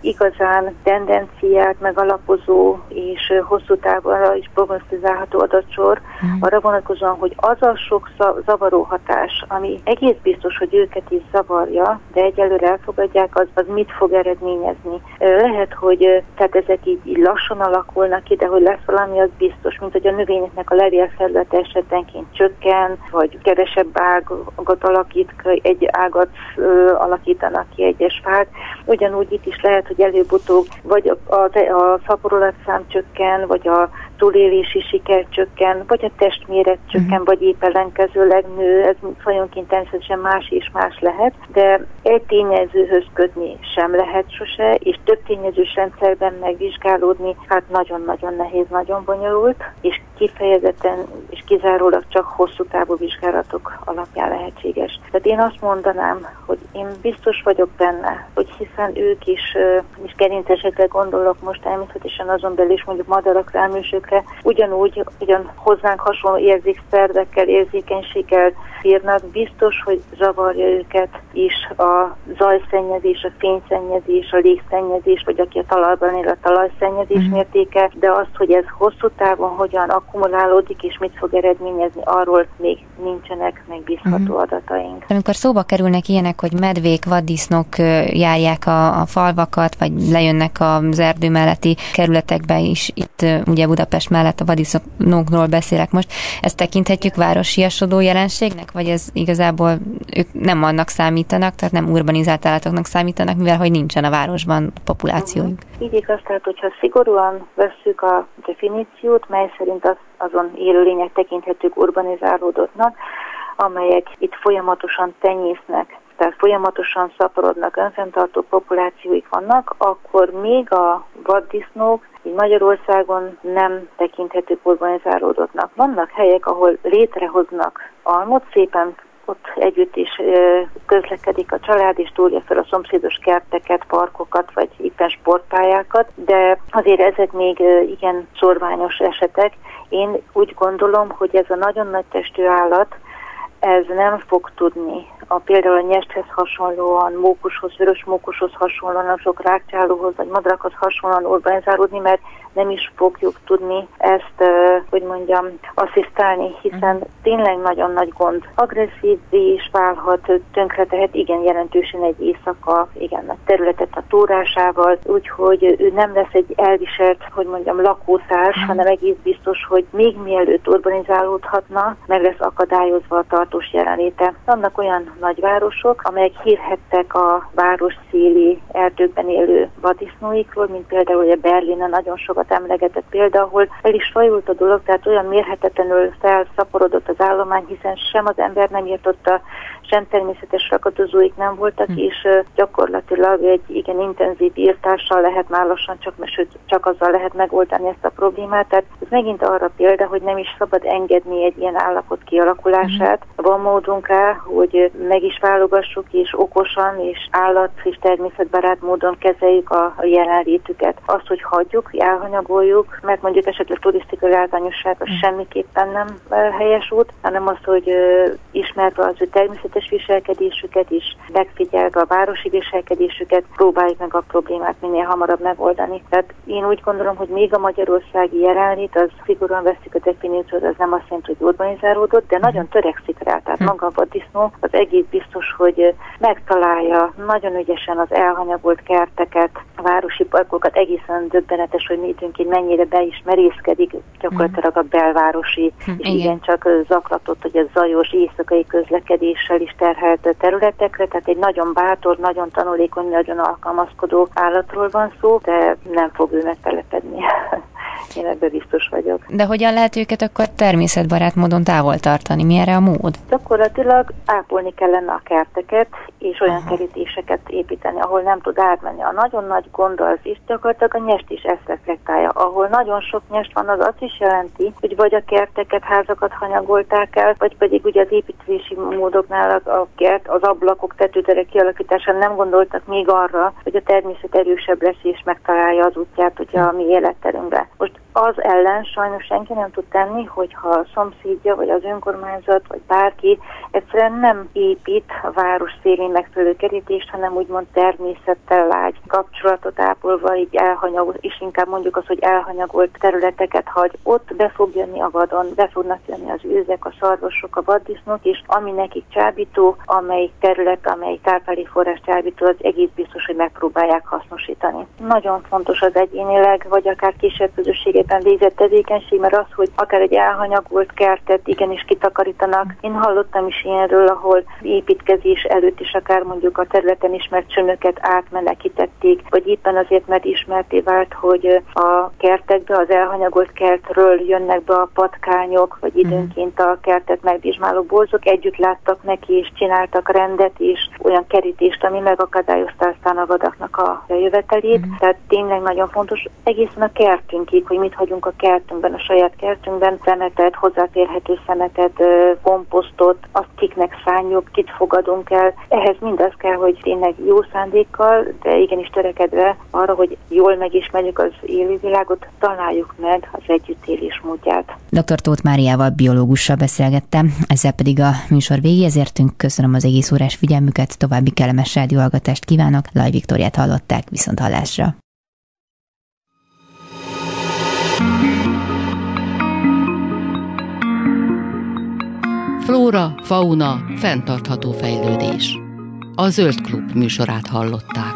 igazán tendenciát megalapozó és hosszú távon is prognosztizálható adatsor mm. arra vonatkozóan, hogy az a sok zavaró hatás, ami egész biztos, hogy őket is zavarja, de egyelőre elfogadják, az, az mit fog eredményezni. Lehet, hogy tehát ezek így, így lassan alakulnak ki, de hogy lesz valami, az biztos, mint hogy a növényeknek a levélfelülete esetenként csökken, vagy kevesebb ágat alakít, egy ágat ö, alakítanak ki egyes fák. Ugyanúgy itt is lehet, hogy előbb-utóbb vagy a, a, a szaporulatszám csökken, vagy a túlélési siker csökken, vagy a testméret csökken, uh-huh. vagy épp ellenkezőleg nő, ez fajonként természetesen más és más lehet, de egy tényezőhöz kötni sem lehet sose, és több tényezős rendszerben megvizsgálódni, hát nagyon-nagyon nehéz, nagyon bonyolult, és kifejezetten és kizárólag csak hosszú távú vizsgálatok alapján lehetséges. Tehát én azt mondanám, hogy én biztos vagyok benne, hogy hiszen ők is, és gerincesekre gondolok most természetesen azon belül is mondjuk madarakra, emlősökre, ugyanúgy, ugyan hozzánk hasonló érzékszervekkel, érzékenységgel bírnak, biztos, hogy zavarja őket is a zajszennyezés, a fényszennyezés, a légszennyezés, vagy aki a talajban él a talajszennyezés mm. mértéke, de azt, hogy ez hosszú távon hogyan akkumulálódik és mit fog eredményezni, arról még nincsenek megbízható mm. adataink. Amikor szóba kerülnek ilyenek, hogy medvék, vaddisznók járják a, a falvakat, vagy lejönnek az erdő melletti kerületekbe is, itt ugye Budapest mellett a vaddisznókról beszélek most, ezt tekinthetjük városiasodó jelenségnek, vagy ez igazából ők nem annak számítanak, tehát nem urbanizált állatoknak számítanak, mivel hogy nincsen a városban populációjuk. Így igaz, tehát hogyha szigorúan vesszük a definíciót, mely szerint az, azon élőlények tekinthetők urbanizálódottnak, amelyek itt folyamatosan tenyésznek, tehát folyamatosan szaporodnak, önfenntartó populációik vannak, akkor még a vaddisznók így Magyarországon nem tekinthetők urbanizálódottnak. Vannak helyek, ahol létrehoznak almot, szépen ott együtt is közlekedik a család, és túlja fel a szomszédos kerteket, parkokat, vagy éppen sportpályákat, de azért ezek még igen szorványos esetek. Én úgy gondolom, hogy ez a nagyon nagy testű állat, ez nem fog tudni. A például a nyesthez hasonlóan, mókushoz, vörös mókushoz hasonlóan, sok rákcsálóhoz vagy madarakhoz hasonlóan urbanizálódni, mert nem is fogjuk tudni ezt, hogy mondjam, asszisztálni, hiszen tényleg nagyon nagy gond. Agresszív is válhat, tönkretehet igen jelentősen egy éjszaka, igen nagy területet a tórásával, úgyhogy ő nem lesz egy elviselt, hogy mondjam, lakótárs, hanem egész biztos, hogy még mielőtt urbanizálódhatna, meg lesz akadályozva a tartós jelenléte. Vannak olyan nagyvárosok, amelyek hírhettek a város széli erdőkben élő vadisznóikról, mint például a Berlin a nagyon sokat emlegetett példa, ahol el is fajult a dolog, tehát olyan mérhetetlenül felszaporodott az állomány, hiszen sem az ember nem írtotta, sem természetes rakatozóik nem voltak, hm. és gyakorlatilag egy igen intenzív írtással lehet már lassan csak, sőt, csak azzal lehet megoldani ezt a problémát. Tehát ez megint arra példa, hogy nem is szabad engedni egy ilyen állapot kialakulását. Mm. Van módunk rá, hogy meg is válogassuk, és okosan, és állat és természetbarát módon kezeljük a, jelenlétüket. Azt, hogy hagyjuk, elhanyagoljuk, mert mondjuk esetleg turisztikai látványosság az mm. semmiképpen nem helyes út, hanem az, hogy ismerve az ő természetes viselkedésüket is, megfigyelve a városi viselkedésüket, próbáljuk meg a problémát minél hamarabb megoldani. Tehát én úgy gondolom, hogy még a magyarországi jelenlét, az szigorúan veszik a definíciót, az nem azt jelenti, hogy urbanizálódott, de nagyon törekszik rá. Tehát hm. maga a vaddisznó az egész biztos, hogy megtalálja nagyon ügyesen az elhanyagolt kerteket, a városi parkokat, egészen döbbenetes, hogy mi időnként mennyire be is merészkedik gyakorlatilag a belvárosi, hm, és igen csak zaklatott, hogy ez zajos éjszakai közlekedéssel is terhelt területekre, tehát egy nagyon bátor, nagyon tanulékony, nagyon alkalmazkodó állatról van szó, de nem fog ő megtelepedni. <laughs> Én ebben biztos vagyok. De hogyan lehet őket akkor természetbarát módon távol tartani? Mi erre a mód? Gyakorlatilag ápolni kellene a kerteket, és olyan Aha. kerítéseket építeni, ahol nem tud átmenni. A nagyon nagy gond az is gyakorlatilag a nyest is ezt reflektálja. Ahol nagyon sok nyest van, az azt is jelenti, hogy vagy a kerteket, házakat hanyagolták el, vagy pedig ugye az építési módoknál a kert, az ablakok, tetőterek kialakításán nem gondoltak még arra, hogy a természet erősebb lesz és megtalálja az útját ugye a mi életterünkbe. Most az ellen sajnos senki nem tud tenni, hogyha a szomszédja, vagy az önkormányzat, vagy bárki egyszerűen nem épít a város szélén megfelelő kerítést, hanem úgymond természettel lágy kapcsolatot ápolva, így elhanyagolt, és inkább mondjuk az, hogy elhanyagolt területeket hagy. Ott be fog jönni a vadon, be fognak jönni az őzek, a szarvasok, a vaddisznók, és ami nekik csábító, amely terület, amely táplálék forrás csábító, az egész biztos, hogy megpróbálják hasznosítani. Nagyon fontos az egyénileg, vagy akár kisebb közösségek területen végzett tevékenység, mert az, hogy akár egy elhanyagolt kertet igenis kitakarítanak. Én hallottam is ilyenről, ahol építkezés előtt is akár mondjuk a területen ismert csömöket átmenekítették, vagy éppen azért, mert ismerté vált, hogy a kertekbe, az elhanyagolt kertről jönnek be a patkányok, vagy mhm. időnként a kertet megvizsmáló borzok, együtt láttak neki, és csináltak rendet, és olyan kerítést, ami megakadályozta aztán a vadaknak a jövetelét. Mm. Tehát tényleg nagyon fontos egészen a kertünkig, hogy mit hagyunk a kertünkben, a saját kertünkben, szemetet, hozzáférhető szemetet, komposztot, azt kiknek szánjuk, kit fogadunk el. Ehhez mindaz kell, hogy tényleg jó szándékkal, de igenis törekedve arra, hogy jól megismerjük az élővilágot, találjuk meg az együttélés módját. Dr. Tóth Máriával, biológussal beszélgettem, ezzel pedig a műsor végéhez értünk. Köszönöm az egész órás figyelmüket, további kellemes rádióhallgatást kívánok. Laj Viktoriát hallották, viszont hallásra. Flóra, fauna, fenntartható fejlődés. A Zöld Klub műsorát hallották.